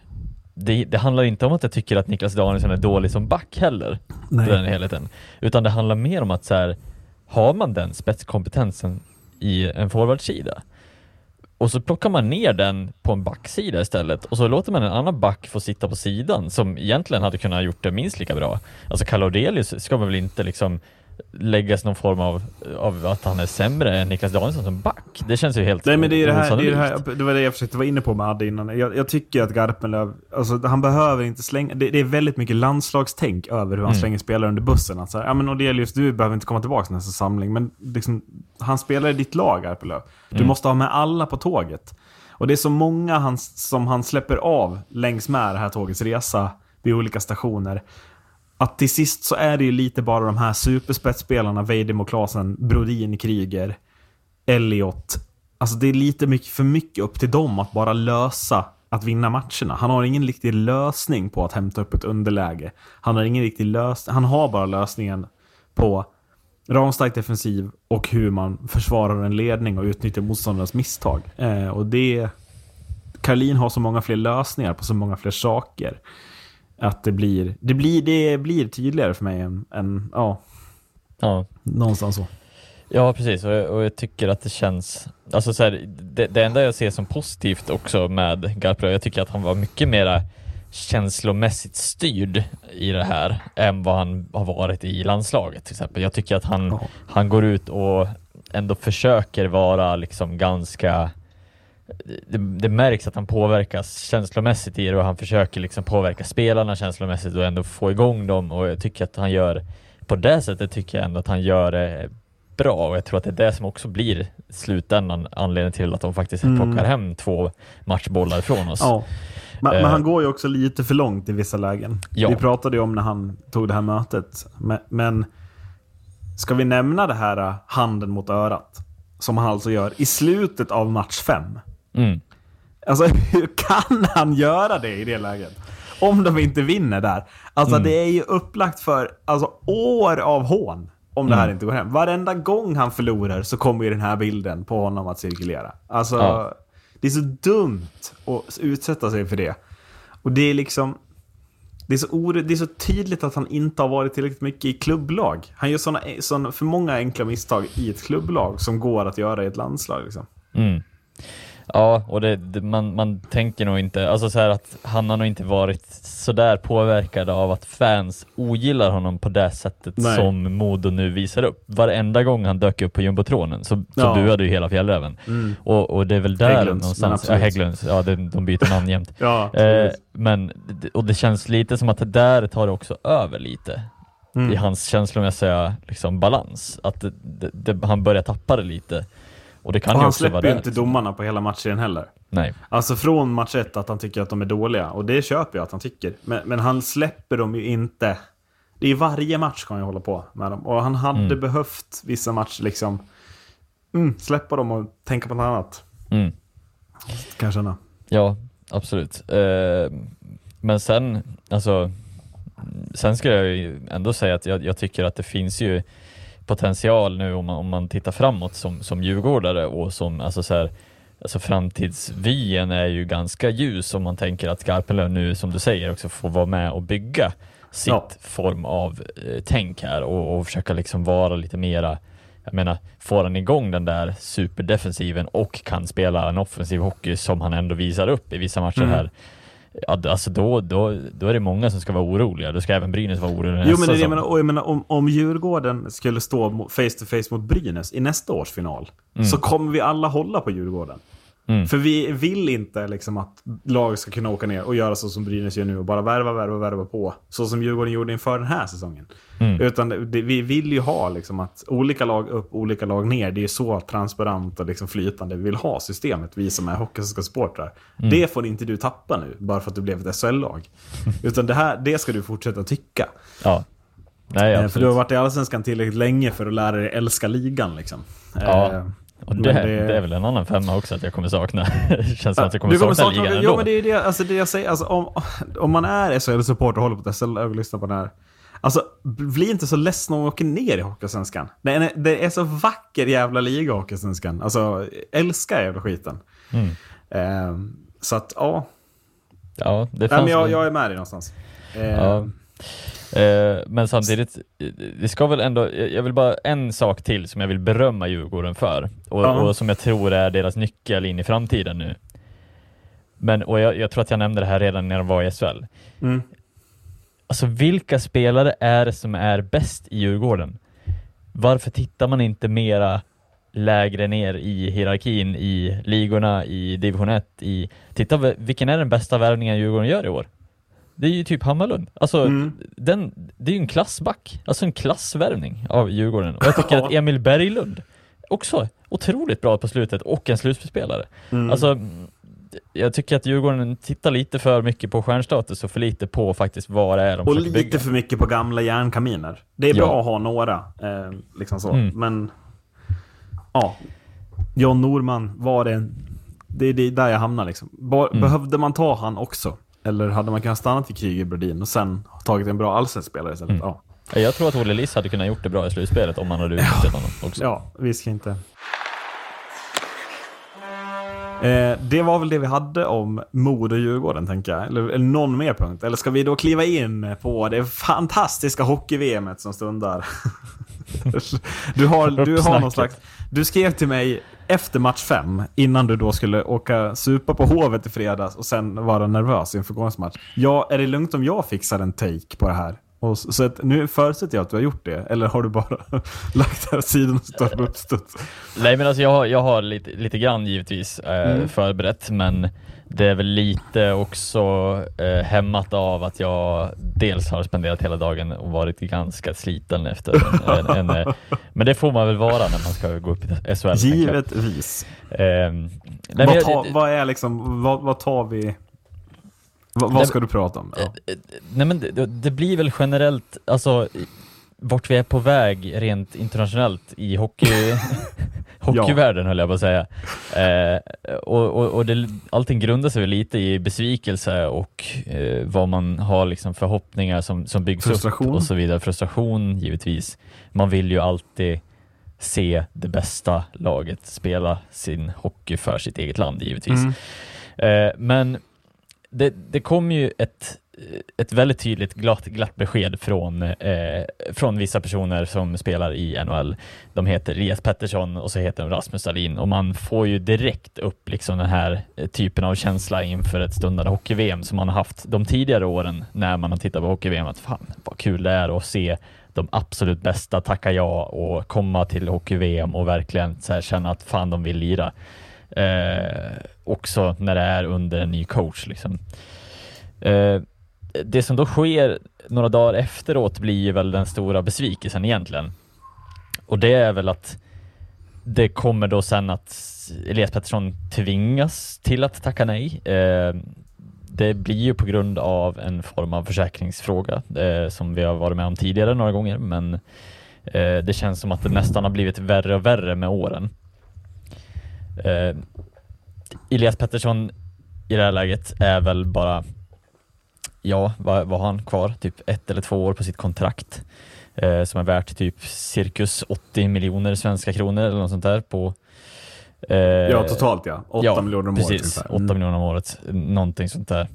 det, det handlar inte om att jag tycker att Niklas Danielsson är dålig som back heller, Nej. den helheten. Utan det handlar mer om att så här, har man den spetskompetensen i en forwardsida och så plockar man ner den på en backsida istället och så låter man en annan back få sitta på sidan som egentligen hade kunnat gjort det minst lika bra. Alltså Kalodelius ska man väl inte liksom läggas någon form av, av att han är sämre än Niklas Danielsson som back. Det känns ju helt Nej men det är det här, det, är det, här, det var det jag försökte vara inne på med Adde innan. Jag, jag tycker att Garpenlöv, alltså han behöver inte slänga, det, det är väldigt mycket landslagstänk över hur han Mm. slänger spelare under bussen. Alltså, ja men Odelius, du behöver inte komma tillbaka nästa samling, men liksom, han spelar i ditt lag Garpenlöv. Du Mm. måste ha med alla på tåget. Och det är så många han, som han släpper av längs med det här tågets resa vid olika stationer. Att till sist så är det ju lite bara de här superspetsspelarna, Weidem och Klasen, Brodin, Kryger, Elliot. Alltså det är lite mycket för mycket upp till dem att bara lösa att vinna matcherna. Han har ingen riktig lösning på att hämta upp ett underläge. Han har ingen riktig lösning. Han har bara lösningen på ramstark defensiv och hur man försvarar en ledning och utnyttjar motståndarens misstag. Eh, och det... Karlin har så många fler lösningar på så många fler saker. Att det blir, det blir, det blir tydligare för mig än, än ja, Ja. någonstans så. Ja, precis. Och jag, och jag tycker att det känns... Alltså så här, det, det enda jag ser som positivt också med Garpenlöv, jag tycker att han var mycket mera känslomässigt styrd i det här än vad han har varit i landslaget till exempel. Jag tycker att han, Ja. han går ut och ändå försöker vara liksom ganska det, det märks att han påverkas känslomässigt i det och han försöker liksom påverka spelarna känslomässigt och ändå få igång dem och jag tycker att han gör på det sättet tycker jag ändå att han gör det bra och jag tror att det är det som också blir slutändan anledningen till att de faktiskt Mm. plockar hem två matchbollar från oss. Ja. Men, Eh. men han går ju också lite för långt i vissa lägen. Ja. Vi pratade ju om när han tog det här mötet. Men, men ska vi nämna det här uh, handen mot örat? Som han alltså gör i slutet av match fem. Mm. Alltså hur kan han göra det i det läget? Om de inte vinner där. Alltså Mm. det är ju upplagt för alltså, år av hån. Om det här Mm. inte går hem. Varenda gång han förlorar så kommer ju den här bilden på honom att cirkulera. Alltså, Ja. det är så dumt att utsätta sig för det. Och det är liksom... Det är, så ore, det är så tydligt att han inte har varit tillräckligt mycket i klubblag. Han gör såna, såna för många enkla misstag i ett klubblag som går att göra i ett landslag. Liksom. Mm. Ja, och det, det, man, man tänker nog inte, alltså så här att han har nog inte varit sådär påverkad av att fans ogillar honom på det sättet Nej. som Modo nu visar upp. Varenda gång han dök upp på jumbotronen så, så Ja. buade ju hela fjällräven. Mm. Och, och det är väl där Hägglunds, någonstans, ja. Hägglunds, ja det, de byter namn jämt. Ja, Eh, men, och det känns lite som att det där tar det också över lite Mm. i hans känslomässiga liksom, balans. Att det, han börjar tappa det lite. Och det kan och ju han också släpper ju inte liksom. domarna på hela matchen heller. Nej. Alltså från match ett att han tycker att de är dåliga. Och det köper jag att han tycker. Men, men han släpper dem ju inte. Det är varje match kan jag hålla på med dem. Och han hade Mm. behövt vissa matcher liksom mm, släppa dem och tänka på något annat. Mm. Kan jag känna. Ja, absolut. Eh, men sen, alltså, sen ska jag ju ändå säga att jag, jag tycker att det finns ju potential nu om man, om man tittar framåt som, som djurgårdare och som, alltså så här, alltså framtidsvyen är ju ganska ljus om man tänker att Garpenlöv nu, som du säger, också får vara med och bygga sitt Ja. form av eh, tänk här och, och försöka liksom vara lite mera jag menar, får han igång den där superdefensiven och kan spela en offensiv hockey som han ändå visar upp i vissa matcher Mm. här, ja, alltså då, då, då är det många som ska vara oroliga. Då ska även Brynäs vara oroliga Jo men det, jag menar, och jag menar om, om Djurgården skulle stå face to face mot Brynäs i nästa års final. Så kommer vi alla hålla på Djurgården. Mm. För vi vill inte liksom att lag ska kunna åka ner och göra så som Brynäs gör nu och bara värva, värva, värva på. Så som Djurgården gjorde inför den här säsongen. Mm. Utan det, vi vill ju ha liksom att olika lag upp, olika lag ner. Det är så transparent och liksom flytande vi vill ha systemet, vi som är Hockeyallsvenskan-supportrar. Mm. Det får inte du tappa nu, bara för att du blev ett SHL-lag. Utan det här, det ska du fortsätta tycka. Ja. Nej, Eh, För du har varit i Allsvenskan tillräckligt länge för att lära dig älska ligan liksom. Ja. Och men det, det... är väl en annan femma också att jag kommer sakna. Känns som att jag kommer du kommer sakna sakna ligan det. ändå. Jo, men det är det, alltså det jag säger. Alltså, om, om man är SHL-support och håller på SHL och lyssnar på den här. Alltså, bli inte så ledsen om man åker ner i Hockeysvenskan. Det det är så vacker jävla liga, Hockeysvenskan. Alltså, älskar jävla skiten. Mm. Eh, så att, ja. Ja, det Nej, fanns men jag, jag är med dig någonstans. Eh, Ja. Eh, men samtidigt, det ska väl ändå, jag vill bara en sak till som jag vill berömma Djurgården för och, Ja. och som jag tror är deras nyckel in i framtiden nu. Men, och jag, jag tror att jag nämnde det här redan när de var i SHL. Mm. Alltså vilka spelare är det som är bäst i Djurgården? Varför tittar man inte mera lägre ner i hierarkin, i ligorna, i division 1, i... Titta, vilken är den bästa värvningen Djurgården gör i år? Det är ju typ Hammarlund. Alltså, Mm. den, det är ju en klassback. Alltså en klassvärvning av Djurgården. Och jag tycker att Emil Berglund också otroligt bra på slutet och en slutspelare. Mm. Alltså, mm, jag tycker att Djurgården tittar lite för mycket på stjärnstatus och för lite på faktiskt vad det är de Och lite bygga. för mycket på gamla järnkaminer. Det är Ja. bra att ha några, eh, liksom så. Mm. Men, ja. John Norman var det, det är där jag hamnar liksom. Mm. Behövde man ta han också? Eller hade man kunnat stanna till Kryger Brodin och sen tagit en bra allsvensk spelare istället? Mm. Ja. Jag tror att Olle Liss hade kunnat gjort det bra i slutspelet om han hade utnyttjat honom också. ja, vi ska inte... Eh, det var väl det vi hade om Modo och Djurgården, tänker jag. Eller, eller någon mer punkt. Eller ska vi då kliva in på det fantastiska hockey-VMet som stundar? du har, du har någon slags... Du skrev till mig efter match fem, innan du då skulle åka supa på Hovet i fredags och sen vara nervös inför gårdagens match. Ja, är det lugnt om jag fixar en take på det här? Och så, så att, nu förutsätter jag att du har gjort det, eller har du bara lagt det här sidan och står på uppstuds? Nej men alltså jag har, jag har lite, lite grann givetvis eh, Mm. förberett men det är väl lite också eh, hämmat av att jag dels har spenderat hela dagen och varit ganska sliten efter en, en, en eh, Men det får man väl vara när man ska gå upp i SHL. jag. Givetvis. Eh, nej, vad, jag- ta, vad är liksom, vad, vad tar vi... Vad, Nej, vad ska du prata om? Ja. Nej men det, det blir väl generellt, alltså vart vi är på väg rent internationellt i hockey, hockeyvärlden höll jag på att säga. Eh, och och, och det, allting grundar sig väl lite i besvikelse och eh, vad man har liksom förhoppningar som, som byggs Frustration. upp och så vidare. Frustration givetvis. Man vill ju alltid se det bästa laget spela sin hockey för sitt eget land givetvis. Mm. Eh, men det, det kom ju ett ett väldigt tydligt glatt, glatt besked från, eh, från vissa personer som spelar i NHL. De heter Elias Pettersson och så heter de Rasmus Dahlin och man får ju direkt upp liksom den här eh, typen av känsla inför ett stundande hockey-VM som man har haft de tidigare åren när man har tittat på hockey-VM. Att fan vad kul det är att se de absolut bästa tacka ja och komma till hockey-VM och verkligen så här känna att fan de vill lira. Eh, också när det är under en ny coach liksom. Eh, det som då sker några dagar efteråt blir ju väl den stora besvikelsen egentligen. Och det är väl att det kommer då sen att Elias Pettersson tvingas till att tacka nej. Eh, det blir ju på grund av en form av försäkringsfråga eh, som vi har varit med om tidigare några gånger, men eh, det känns som att det nästan har blivit värre och värre med åren. Eh, Elias Pettersson i det här läget är väl bara, ja, vad, vad har han kvar? Typ ett eller två år på sitt kontrakt eh, som är värt typ cirkus 80 miljoner svenska kronor eller något sånt där på eh, Ja, totalt ja. 8 ja, miljoner om året precis, ungefär. 8 Mm. miljoner om året, någonting sånt där.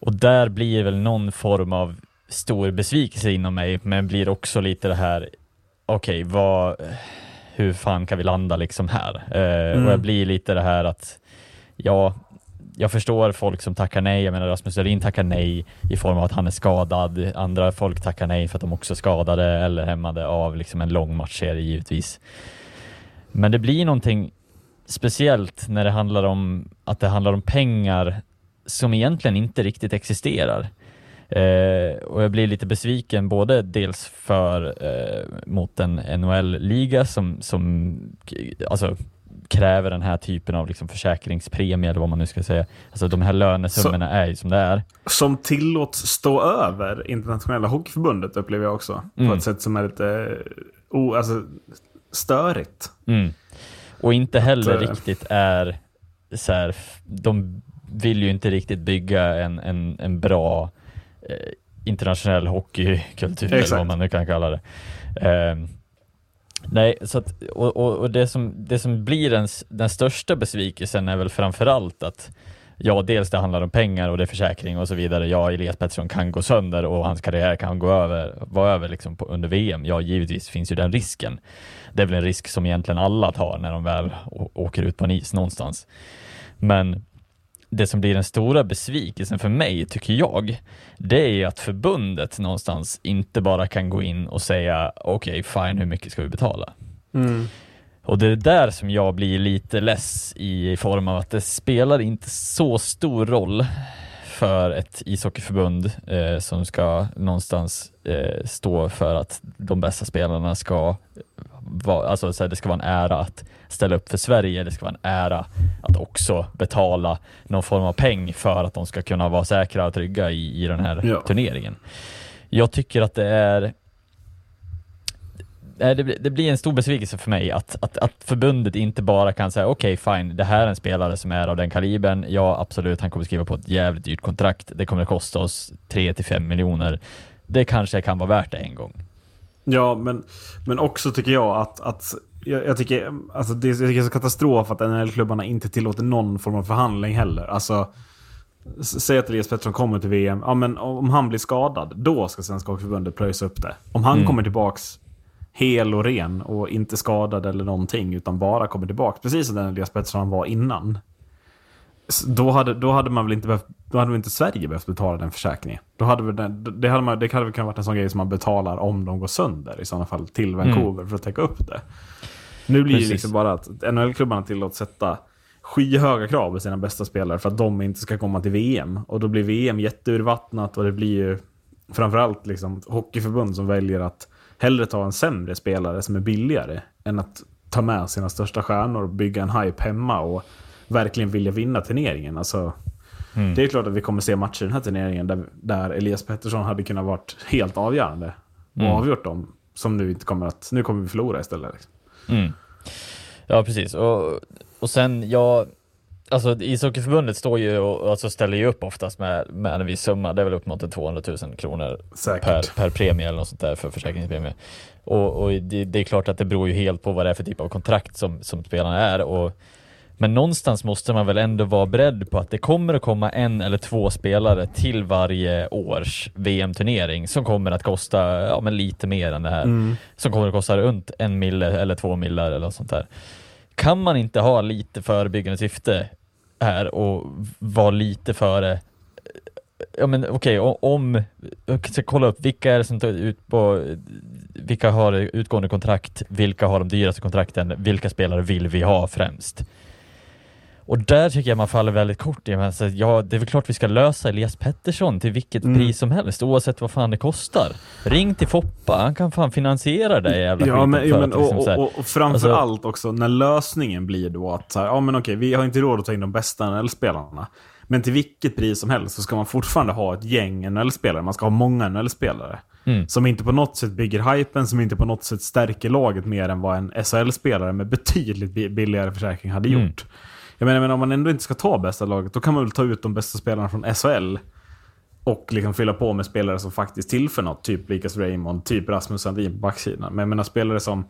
Och där blir väl någon form av stor besvikelse inom mig, men blir också lite det här, okej, vad, hur fan kan vi landa liksom här? Eh, Mm. Och jag blir lite det här att, ja, jag förstår folk som tackar nej. Jag menar Rasmus Dahlin tackar nej i form av att han är skadad. Andra folk tackar nej för att de också är skadade eller hämmade av liksom en lång matchserie givetvis. Men det blir någonting speciellt när det handlar om att det handlar om pengar som egentligen inte riktigt existerar. Eh, och jag blir lite besviken både dels för eh, mot en NHL-liga som, som alltså, kräver den här typen av liksom försäkringspremie eller vad man nu ska säga. Alltså de här lönesummorna är ju som det är. Som tillåts stå över internationella hockeyförbundet upplever jag också. Mm. På ett sätt som är lite o, alltså, störigt. Mm. Och inte heller Att, eh, riktigt är så här, de vill ju inte riktigt bygga en, en, en bra internationell hockeykultur eller vad man nu kan kalla det. Ehm, nej, så att, och, och, det som, det som blir den, den största besvikelsen är väl framförallt att Ja, dels det handlar om pengar och det är försäkring och så vidare. Ja, Elias Pettersson kan gå sönder och hans karriär kan gå över, vara över liksom på, under VM. Ja, givetvis finns ju den risken. Det är väl en risk som egentligen alla tar när de väl åker ut på en is någonstans. Men det som blir den stora besvikelsen för mig, tycker jag, det är att förbundet någonstans inte bara kan gå in och säga okej, fine, hur mycket ska vi betala? Och det är där som jag blir lite less i form av att det spelar inte så stor roll för ett ishockeyförbund eh, som ska någonstans eh, stå för att de bästa spelarna ska vara, alltså så här, det ska vara en ära att ställa upp för Sverige, det ska vara en ära att också betala någon form av peng för att de ska kunna vara säkra och trygga i, i den här Ja. turneringen. Jag tycker att det är Nej, det, blir- en stor besvikelse för mig att, att, att förbundet inte bara kan säga okej fine, det här är en spelare som är av den kalibern. Ja absolut, han kommer skriva på ett jävligt dyrt kontrakt. Det kommer att kosta oss 3 till 5 miljoner. Det kanske kan vara värt det en gång. Ja, men, men också tycker jag att, att jag, jag tycker alltså det jag tycker det är så katastrof att NHL-klubbarna inte tillåter någon form av förhandling heller. Alltså, säg att Elias Pettersson kommer till VM. Ja, men om han blir skadad, då ska Svenska Hockeyförbundet pröjsa upp det. Om han Mm. kommer tillbaks hel och ren och inte skadad eller någonting, utan bara kommer tillbaks, precis som den Elias Pettersson var innan. Då hade, då hade man väl inte behövt, då hade väl inte Sverige behövt betala den försäkringen. Då hade väl den, det, hade man, det hade väl kunnat vara en sån grej som man betalar om de går sönder i sådana fall till Vancouver för att täcka upp det. Nu blir det Precis. liksom bara att NHL-klubbarna tillåts sätta skyhöga krav på sina bästa spelare för att de inte ska komma till VM. Och då blir VM jätteurvattnat och det blir ju framförallt liksom hockeyförbund som väljer att hellre ta en sämre spelare som är billigare än att ta med sina största stjärnor och bygga en hype hemma och verkligen vilja vinna turneringen. Alltså, Mm. Det är klart att vi kommer se matcher i den här turneringen där, där Elias Pettersson hade kunnat varit helt avgörande och Mm. avgjort dem. Som nu inte kommer att... Nu kommer vi förlora istället. Liksom. Mm. Ja, precis. Och, och sen, ja, alltså ishockeyförbundet står ju och alltså ställer ju upp oftast med, med en viss summa. Det är väl upp mot en 200 000 kronor Säkert. per, per premie eller något sånt där för försäkringspremie. Och, och det, det är klart att det beror ju helt på vad det är för typ av kontrakt som, som spelarna är. Och Men någonstans måste man väl ändå vara beredd på att det kommer att komma en eller två spelare till varje års VM-turnering som kommer att kosta ja, men lite mer än det här. Som kommer att kosta runt en mille eller två millar eller något sånt där. Kan man inte ha lite förebyggande syfte här och vara lite före Ja men okej, o- om, jag ska kolla upp vilka är det som tar ut på, vilka har utgående kontrakt, vilka har de dyraste kontrakten, vilka spelare vill vi ha främst? Och där tycker jag man faller väldigt kort i, men så, ja det är väl klart vi ska lösa Elias Pettersson till vilket Mm. pris som helst, oavsett vad fan det kostar. Ring till Foppa, han kan fan finansiera det jävla Ja, men, ja, men, att liksom och, och, och, och framför alltså- allt också när lösningen blir då att så här, ja men okej, vi har inte råd att ta in de bästa NHL-spelarna. Men till vilket pris som helst så ska man fortfarande ha ett gäng NHL-spelare. Man ska ha många NHL-spelare. Mm. Som inte på något sätt bygger hypen, som inte på något sätt stärker laget mer än vad en SHL-spelare med betydligt bi- billigare försäkring hade Mm. Jag menar, men om man ändå inte ska ta bästa laget, då kan man väl ta ut de bästa spelarna från SHL. Och liksom fylla på med spelare som faktiskt tillför något. Typ Lucas Raymond, typ Rasmus Sandin på backsidan. Men jag menar spelare som...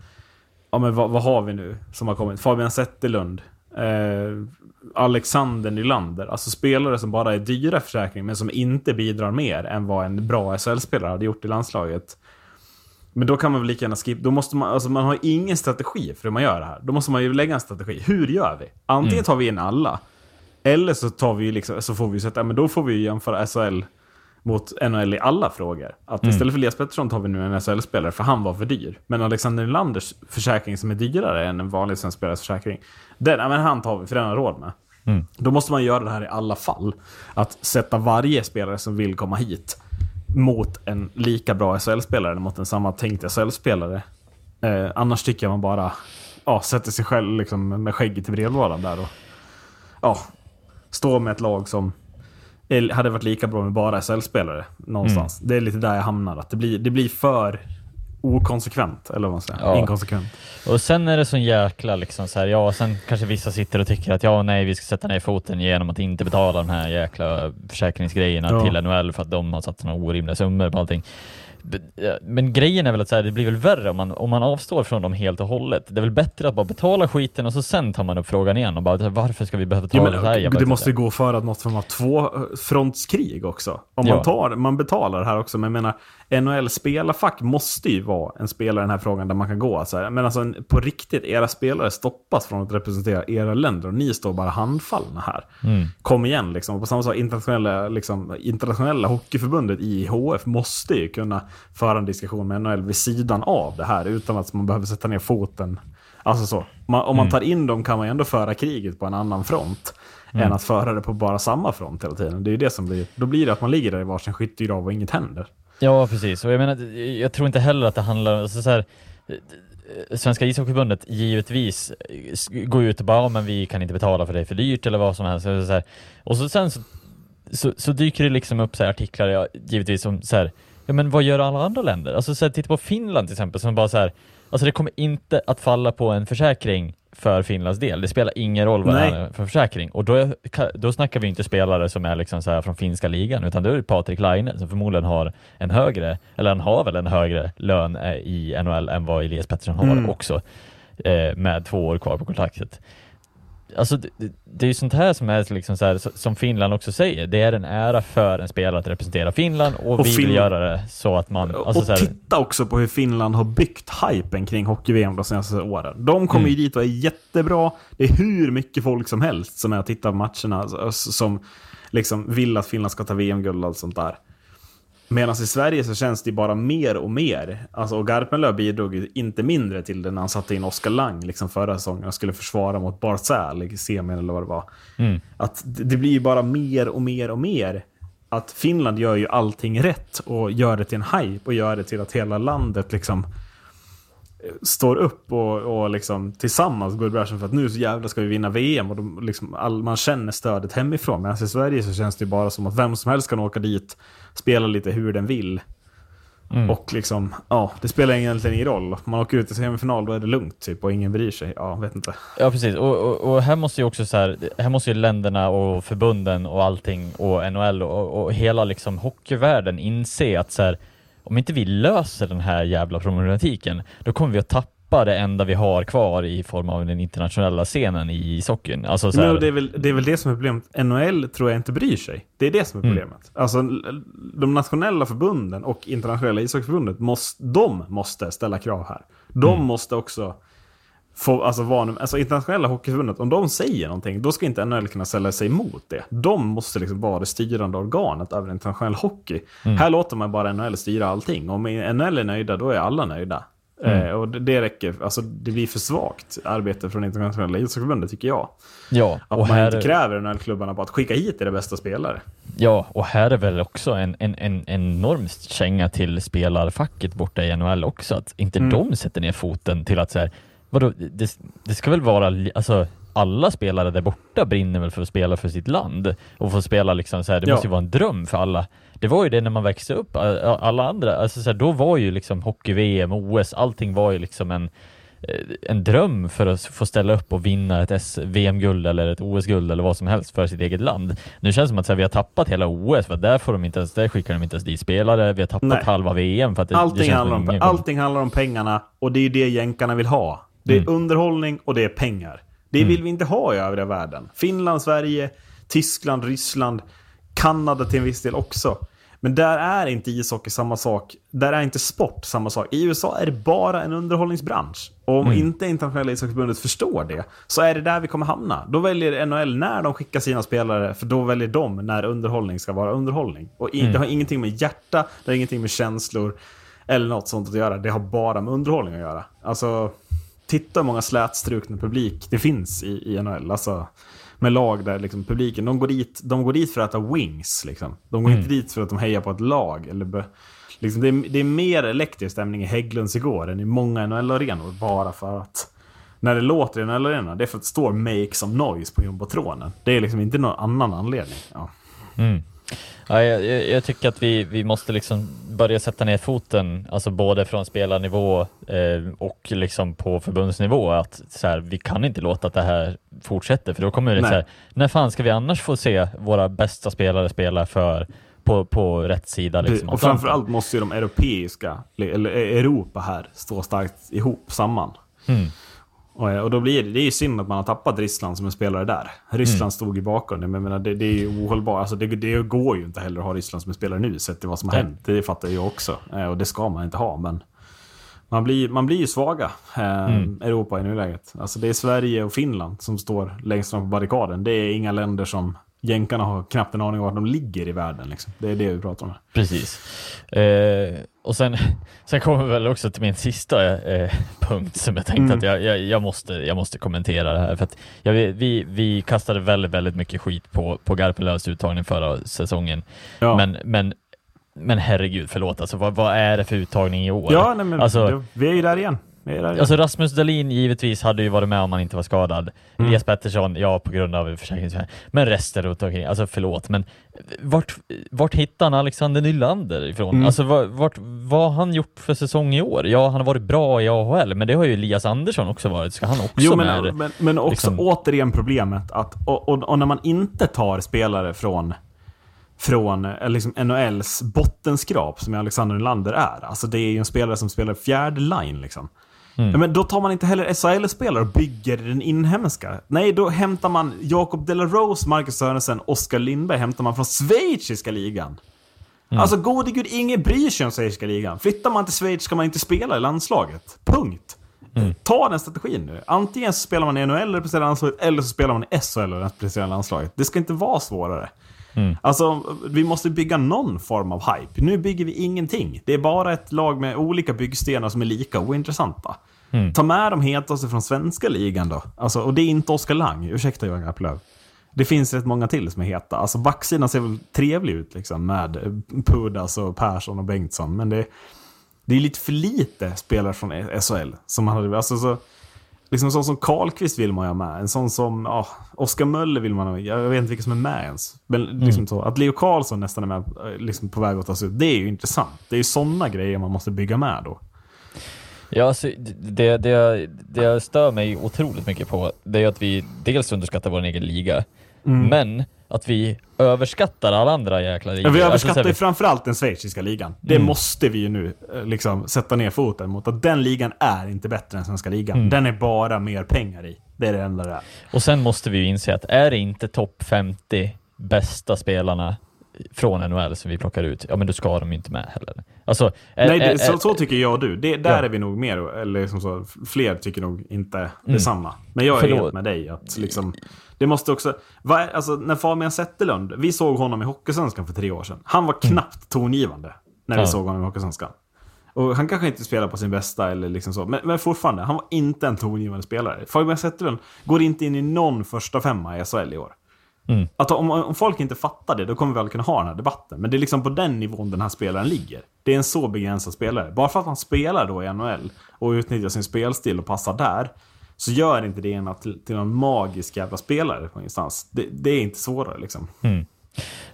Ja men vad, vad har vi nu som har kommit? Fabian Zetterlund. Eh, Alexander Nylander. Alltså spelare som bara är dyra försäkring men som inte bidrar mer än vad en bra SHL-spelare hade gjort i landslaget. Men då kan man väl lika gärna skippa. Då måste man, alltså man har ingen strategi för hur man gör det här. Då måste man ju lägga en strategi. Hur gör vi? Antingen tar vi in alla. Eller så tar vi liksom, så får vi sätta, men då får vi jämföra SHL mot NHL i alla frågor. Att istället för Elias Pettersson tar vi nu en SHL-spelare för han var för dyr. Men Alexander Nylanders försäkring som är dyrare än en vanlig svensk spelares försäkring. Den, men han tar vi för den har råd med. Då måste man göra det här i alla fall. Att sätta varje spelare som vill komma hit mot en lika bra SHL-spelare eller mot en samma tänkt SHL-spelare. Eh, annars tycker jag man bara ja, sätter sig själv liksom, med skägget i brevlådan där och ja, står med ett lag som hade varit lika bra med bara SHL-spelare någonstans. Det är lite där jag hamnar. Att det blir, det blir för okonsekvent, eller vad man säger. Ja. Inkonsekvent. Och sen är det sån jäkla liksom så här, ja, sen kanske vissa sitter och tycker att ja, nej, vi ska sätta ner foten genom att inte betala de här jäkla försäkringsgrejerna Ja. till NHL för att de har satt såna orimliga summor på allting. Ja, Men grejen är väl att så här, det blir väl värre om man, om man avstår från dem helt och hållet. Det är väl bättre att bara betala skiten och så sen tar man upp frågan igen och bara varför ska vi behöva Ja, betala men, så här? Jag det måste ju gå för att något form av tvåfrontskrig också. Om Ja. man, tar, man betalar det här också, men jag menar, NHL spelarfack måste ju vara en spelare i den här frågan där man kan gå. Så här, men alltså på riktigt, era spelare stoppas från att representera era länder och ni står bara handfallna här. Mm. Kom igen liksom. Och på samma sak, internationella, liksom, internationella hockeyförbundet IHF måste ju kunna föra en diskussion med NHL vid sidan av det här utan att man behöver sätta ner foten. Alltså så. Man, om man tar in dem kan man ju ändå föra kriget på en annan front. Än att föra det på bara samma front hela tiden. Det är det som blir, då blir det att man ligger där i varsin skyttegrav och inget händer. Ja, precis. Och jag menar, jag tror inte heller att det handlar om, alltså så här, Svenska ishockeyförbundet givetvis går ut och bara, ja, men vi kan inte betala för det är för dyrt eller vad som helst. Så så här. Och så sen så, så, så dyker det liksom upp så här artiklar, ja, givetvis som så här, ja men vad gör alla andra länder? Alltså så här, titta på Finland till exempel, som bara så här, alltså det kommer inte att falla på en försäkring för Finlands del. Det spelar ingen roll vad Nej. det är för försäkring. Och då, då snackar vi inte spelare som är liksom så här från finska ligan, utan då är det Patrik Laine som förmodligen har en högre, eller han har väl en högre lön eh, i NHL än vad Elias Pettersson har Mm. också, eh, med två år kvar på kontraktet. Alltså det, det- är ju sånt här som är liksom så här, som Finland också säger, det är en ära för en spelare att representera Finland och, Och vi vill göra det så att man... Alltså och här, titta också på hur Finland har byggt hypen kring hockey-VM de senaste åren. De kommer ju Mm. dit och är jättebra. Det är hur mycket folk som helst som är och tittar på matcherna alltså, som liksom vill att Finland ska ta VM-guld och allt sånt där. Medan i Sverige så känns det bara mer och mer. Alltså, och Garpenlöv bidrog inte mindre till det när han satte in Oskar Lang liksom förra säsongen och skulle försvara mot Barzal i semin eller vad det var. Mm. Att det blir ju bara mer och mer och mer. Att Finland gör ju allting rätt och gör det till en hype och gör det till att hela landet liksom står upp och, och liksom tillsammans går i bräschen för att nu så jävla ska vi vinna VM och de, liksom all, man känner stödet hemifrån. Medan i Sverige så känns det ju bara som att vem som helst kan åka dit, spela lite hur den vill. Mm. Och liksom, ja, det spelar egentligen ingen roll. Man åker ut i semifinal, då är det lugnt typ och ingen bryr sig. Ja, vet inte. Ja precis, och, och, och här måste ju också så här, här måste ju länderna och förbunden och allting och NHL och, och hela liksom hockeyvärlden inse att så här, om inte vi löser den här jävla problematiken, då kommer vi att tappa tappa det enda vi har kvar i form av den internationella scenen i ishockeyn. Alltså så här, Men det, är väl, det är väl det som är problemet. NHL tror jag inte bryr sig. Det är det som är Mm. problemet. Alltså l- de nationella förbunden och internationella ishockeyförbundet, måste, de måste ställa krav här. De Mm. måste också få, alltså, vara, alltså internationella hockeyförbundet, om de säger någonting, då ska inte NHL kunna ställa sig emot det. De måste liksom vara det styrande organet över internationell hockey. Mm. Här låter man bara NHL styra allting. Om NHL är nöjda, då är alla nöjda. Mm. Eh, och det, det räcker, alltså det blir för svagt arbete från internationella ishockeyförbundet tycker jag. ja, Att och man här, inte kräver NHL-klubbarna på att skicka hit era bästa spelare. ja, och här är väl också en, en, en enorm känga till spelarfacket borta i NHL också, att inte Mm. de sätter ner foten till att så här, vadå, det, det ska väl vara, alltså alla spelare där borta brinner väl för att spela för sitt land och få spela liksom så här, det Ja. måste ju vara en dröm för alla. Det var ju det när man växte upp, alla andra, alltså så här, då var ju liksom hockey-VM, OS, allting var ju liksom en eh, en dröm för att få ställa upp och vinna ett VM-guld eller ett OS-guld eller vad som helst för sitt eget land. Nu känns det som att här, vi har tappat hela OS, för där får de inte ens, där skickar de inte ens dit spelare. Vi har tappat Nej. halva VM för att det, det Allting, känns handlar om, allting handlar om pengarna och det är det jänkarna vill ha. Det är Mm. underhållning och det är pengar. Det vill vi inte ha i övriga världen. Finland, Sverige, Tyskland, Ryssland, Kanada till en viss del också. Men där är inte ishockey samma sak. Där är inte sport samma sak. I USA är det bara en underhållningsbransch. Och om Mm. inte internationella ishockeyförbundet förstår det, så är det där vi kommer hamna. Då väljer NHL när de skickar sina spelare, för då väljer de när underhållning ska vara underhållning. Och i, det har ingenting med hjärta, det har ingenting med känslor eller något sånt att göra. Det har bara med underhållning att göra. Alltså, titta hur många slätstrukna publik det finns i, i NHL. Alltså, med lag där liksom publiken, de går, dit, de går dit för att äta wings. Liksom. De går inte dit för att de hejar på ett lag. Eller be, liksom, det, är, det är mer elektrisk stämning i Hägglunds igår än i många NHL-arenor. Bara för att när det låter i NHL-arenorna, det är för att det står “Make some noise” på jumbotronen. Det är liksom inte någon annan anledning. Ja. Mm. Ja, jag, jag, tycker att vi, vi måste liksom börja sätta ner foten, alltså både från spelarnivå eh, och liksom på förbundsnivå, att så här, vi kan inte låta att det här fortsätter, för då kommer det Nej. så här, när fan ska vi annars få se våra bästa spelare spela för på, på rätt sida liksom, och framförallt måste ju de europeiska, eller Europa här, stå starkt ihop samman. Mm. Och, då blir det, det är ju synd att man har tappat Ryssland som en spelare där. Ryssland Mm. stod ju bakom det, men menar, det, det är ju ohållbart. Alltså det, det går ju inte heller att ha Ryssland som en spelare nu, sett till vad som har hänt. Det fattar jag också. Eh, Och det ska man inte ha, men man blir, man blir ju svaga, eh, Mm. Europa i nuläget. Alltså det är Sverige och Finland som står längst fram på barrikaden. Det är inga länder som jänkarna har knappt en aning om var de ligger i världen. Liksom. Det är det vi pratar om. här. Precis. Eh, och sen, sen kommer vi väl också till min sista eh, punkt som jag tänkte Mm. att jag, jag, jag, måste, jag måste kommentera det här. För jag, vi, vi kastade väldigt, väldigt mycket skit på, på Garpenlövs uttagning förra säsongen. Ja. Men, men, men herregud, förlåt, alltså, vad, vad är det för uttagning i år? Ja, nej, men Alltså- vi är ju där igen. Alltså Rasmus Dahlin givetvis hade ju varit med om han inte var skadad. Mm. Elias Pettersson, ja på grund av försäkringsfall. Men resten runt omkring, alltså förlåt, men vart, vart hittar han Alexander Nylander ifrån? Mm. Alltså vart, vad har han gjort för säsong i år? Ja, han har varit bra i AHL, men det har ju Elias Andersson också varit. Ska han också Jo, med? men, men, men också liksom- återigen problemet att, och, och, och när man inte tar spelare från från eh, liksom NHLs bottenskrap som Alexander Nylander är. Alltså det är ju en spelare som spelar fjärde line liksom. Mm. Ja, men då tar man inte heller SHL-spelare och bygger den inhemska. Nej, då hämtar man Jakob Delarose, Marcus Sörensen, Oskar Lindberg hämtar man från schweiziska ligan. Mm. Alltså gode gud, ingen bryr sig om schweiziska ligan. Flyttar man till Schweiz ska man inte spela i landslaget. Punkt. Mm. Ta den strategin nu. Antingen så spelar man i NHL och representerar landslaget, eller så spelar man i SHL och representerar landslaget. Det ska inte vara svårare. Mm. Alltså, vi måste bygga någon form av hype. Nu bygger vi ingenting. Det är bara ett lag med olika byggstenar som är lika ointressanta. Mm. Ta med de hetaste från svenska ligan då. Alltså, och det är inte Oskar Lang. Ursäkta Johan Garpenlöv. Det finns rätt många till som är heta. Alltså backsidan ser väl trevlig ut liksom med eh, Pudas och Persson och Bengtsson. Men det, det är lite för lite spelare från SHL. Som hade, alltså så, liksom sån som Karlqvist vill man ha med. En sån som ja, Oskar Möller vill man ha med. Jag vet inte vilka som är med ens. Men liksom så, att Leo Karlsson nästan är med eh, liksom på väg att tas ut. Det är ju intressant. Det är ju sådana grejer man måste bygga med då. Ja, alltså, det, det, det jag stör mig otroligt mycket på, det är att vi dels underskattar vår egen liga, Mm. men att vi överskattar alla andra jäkla ligor. Vi Alltså, överskattar så här, ju vi- framförallt den schweiziska ligan. Det Mm. måste vi ju nu eh, liksom sätta ner foten mot. Att den ligan är inte bättre än svenska ligan. Mm. Den är bara mer pengar i. Det är det enda det är. Och sen måste vi ju inse att är det inte topp 50 bästa spelarna från NHL som vi plockar ut, ja men då ska de ju inte med heller. Alltså, är, Nej, är, det, så, är- så tycker jag och du. Det, där Ja. är vi nog mer, eller liksom så, fler tycker nog inte detsamma. Men jag är Förlåt. helt med dig. Att liksom, det måste också... Är, alltså, när Fabian Zetterlund, vi såg honom i Hockeysvenskan för tre år sedan. Han var knappt tongivande när vi Ja. såg honom i Hockeysvenskan. Och han kanske inte spelar på sin bästa eller liksom så. Men, men fortfarande, han var inte en tongivande spelare. Fabian Zetterlund går inte in i någon första femma i SHL i år. Mm. Att om, om folk inte fattar det, då kommer vi aldrig kunna ha den här debatten. Men det är liksom på den nivån den här spelaren ligger. Det är en så begränsad spelare. Bara för att han spelar då i NHL och utnyttjar sin spelstil och passar där, så gör inte det ena till, till någon magisk jävla spelare på instans. Det, det är inte svårare liksom.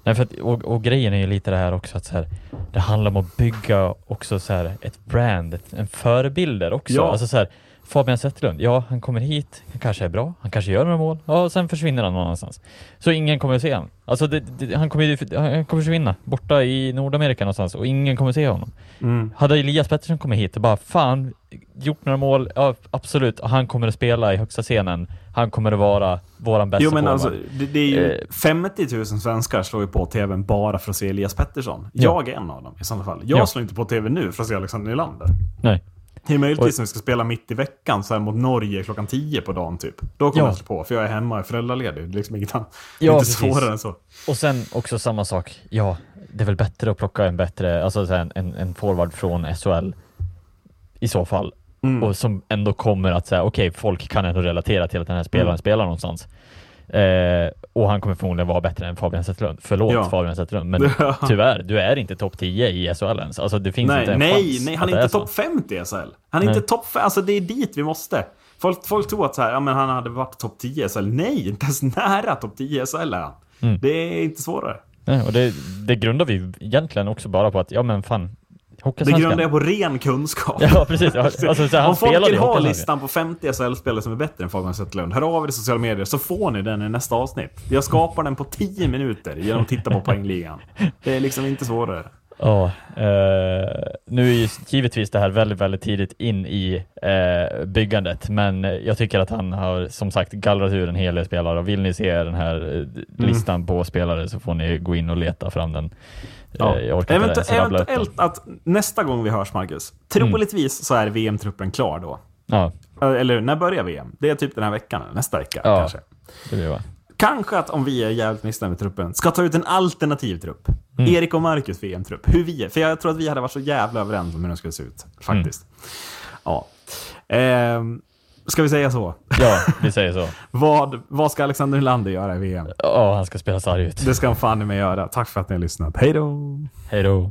Nej, för att, och, och grejen är ju lite det här också att så här, det handlar om att bygga också så här, ett brand, ett, en förebilder också. Ja. Alltså så här, Fabian Zetterlund, ja han kommer hit, han kanske är bra, han kanske gör några mål, ja och sen försvinner han någon annanstans. Så ingen kommer att se honom. Alltså det, det, han, kommer, han kommer försvinna borta i Nordamerika någonstans och ingen kommer se honom. Mm. Hade Elias Pettersson kommit hit och bara fan, gjort några mål, ja absolut, han kommer att spela i högsta scenen, han kommer att vara våran bästa Jo men alltså, det, det är ju Eh. 50 000 svenskar slår ju på tvn bara för att se Elias Pettersson. Ja. Jag är en av dem i sådana fall. Jag Ja. slår inte på tv nu för att se Alexander Nylander. Nej. Det är möjligtvis Och- om vi ska spela mitt i veckan, så här mot Norge klockan 10 på dagen typ. Då kommer Ja. jag slå på, för jag är hemma och är föräldraledig. Det är liksom inget annat. Det är Ja, inte precis. svårare än så. Och sen också samma sak, ja, det är väl bättre att plocka en bättre, alltså så här, en, en forward från SHL i så fall. Mm. Och som ändå kommer att säga, okej, folk kan ändå relatera till att den här spelaren Mm. spelar någonstans. Eh, och han kommer förmodligen vara bättre än Fabian Zetterlund. Förlåt Ja. Fabian Zetterlund, men tyvärr, du är inte topp 10 i SHL ens. Alltså det finns inte Nej, en nej, nej, han är inte topp 50 i SHL. Han är Nej. inte topp 5, alltså det är dit vi måste. Folk, folk tror att så här, ja, men han hade varit topp 10 i SHL. Nej, inte ens nära topp 10 i SHL är han. Mm. Det är inte svårare. Nej, och det, det grundar vi egentligen också bara på att, ja men fan, Det grundar jag på ren kunskap. Ja, precis. Alltså, så Om folk vill ha listan på 50 SHL-spelare som är bättre än Fabian Zetterlund, hör av er i sociala medier så får ni den i nästa avsnitt. Jag skapar den på 10 minuter genom att titta på poängligan. Det är liksom inte svårare. Ja, eh, nu är ju givetvis det här väldigt, väldigt tidigt in i eh, byggandet, men jag tycker att han har som sagt gallrat ur en hel del spelare och vill ni se den här Mm. eh, listan på spelare så får ni gå in och leta fram den. Ja. Eh, jag orkar inte Eventu- eventuellt att nästa gång vi hörs, Marcus, troligtvis så är VM-truppen klar då. Ja, Eller när börjar VM? Det är typ den här veckan, nästa vecka Ja. kanske. det blir. Kanske att om vi är jävligt missnöjda med truppen, ska ta ut en alternativ trupp. Mm. Erik och Marcus VM-trupp. Hur vi är. För jag tror att vi hade varit så jävla överens om hur den skulle se ut. Faktiskt. Ja. Ehm, ska vi säga så? Ja, vi säger så. Vad, vad ska Alexander Nylander göra i VM? Ja, han ska spela sarg ut. Det ska han fan i mig göra. Tack för att ni har lyssnat. Hej då! Hej då.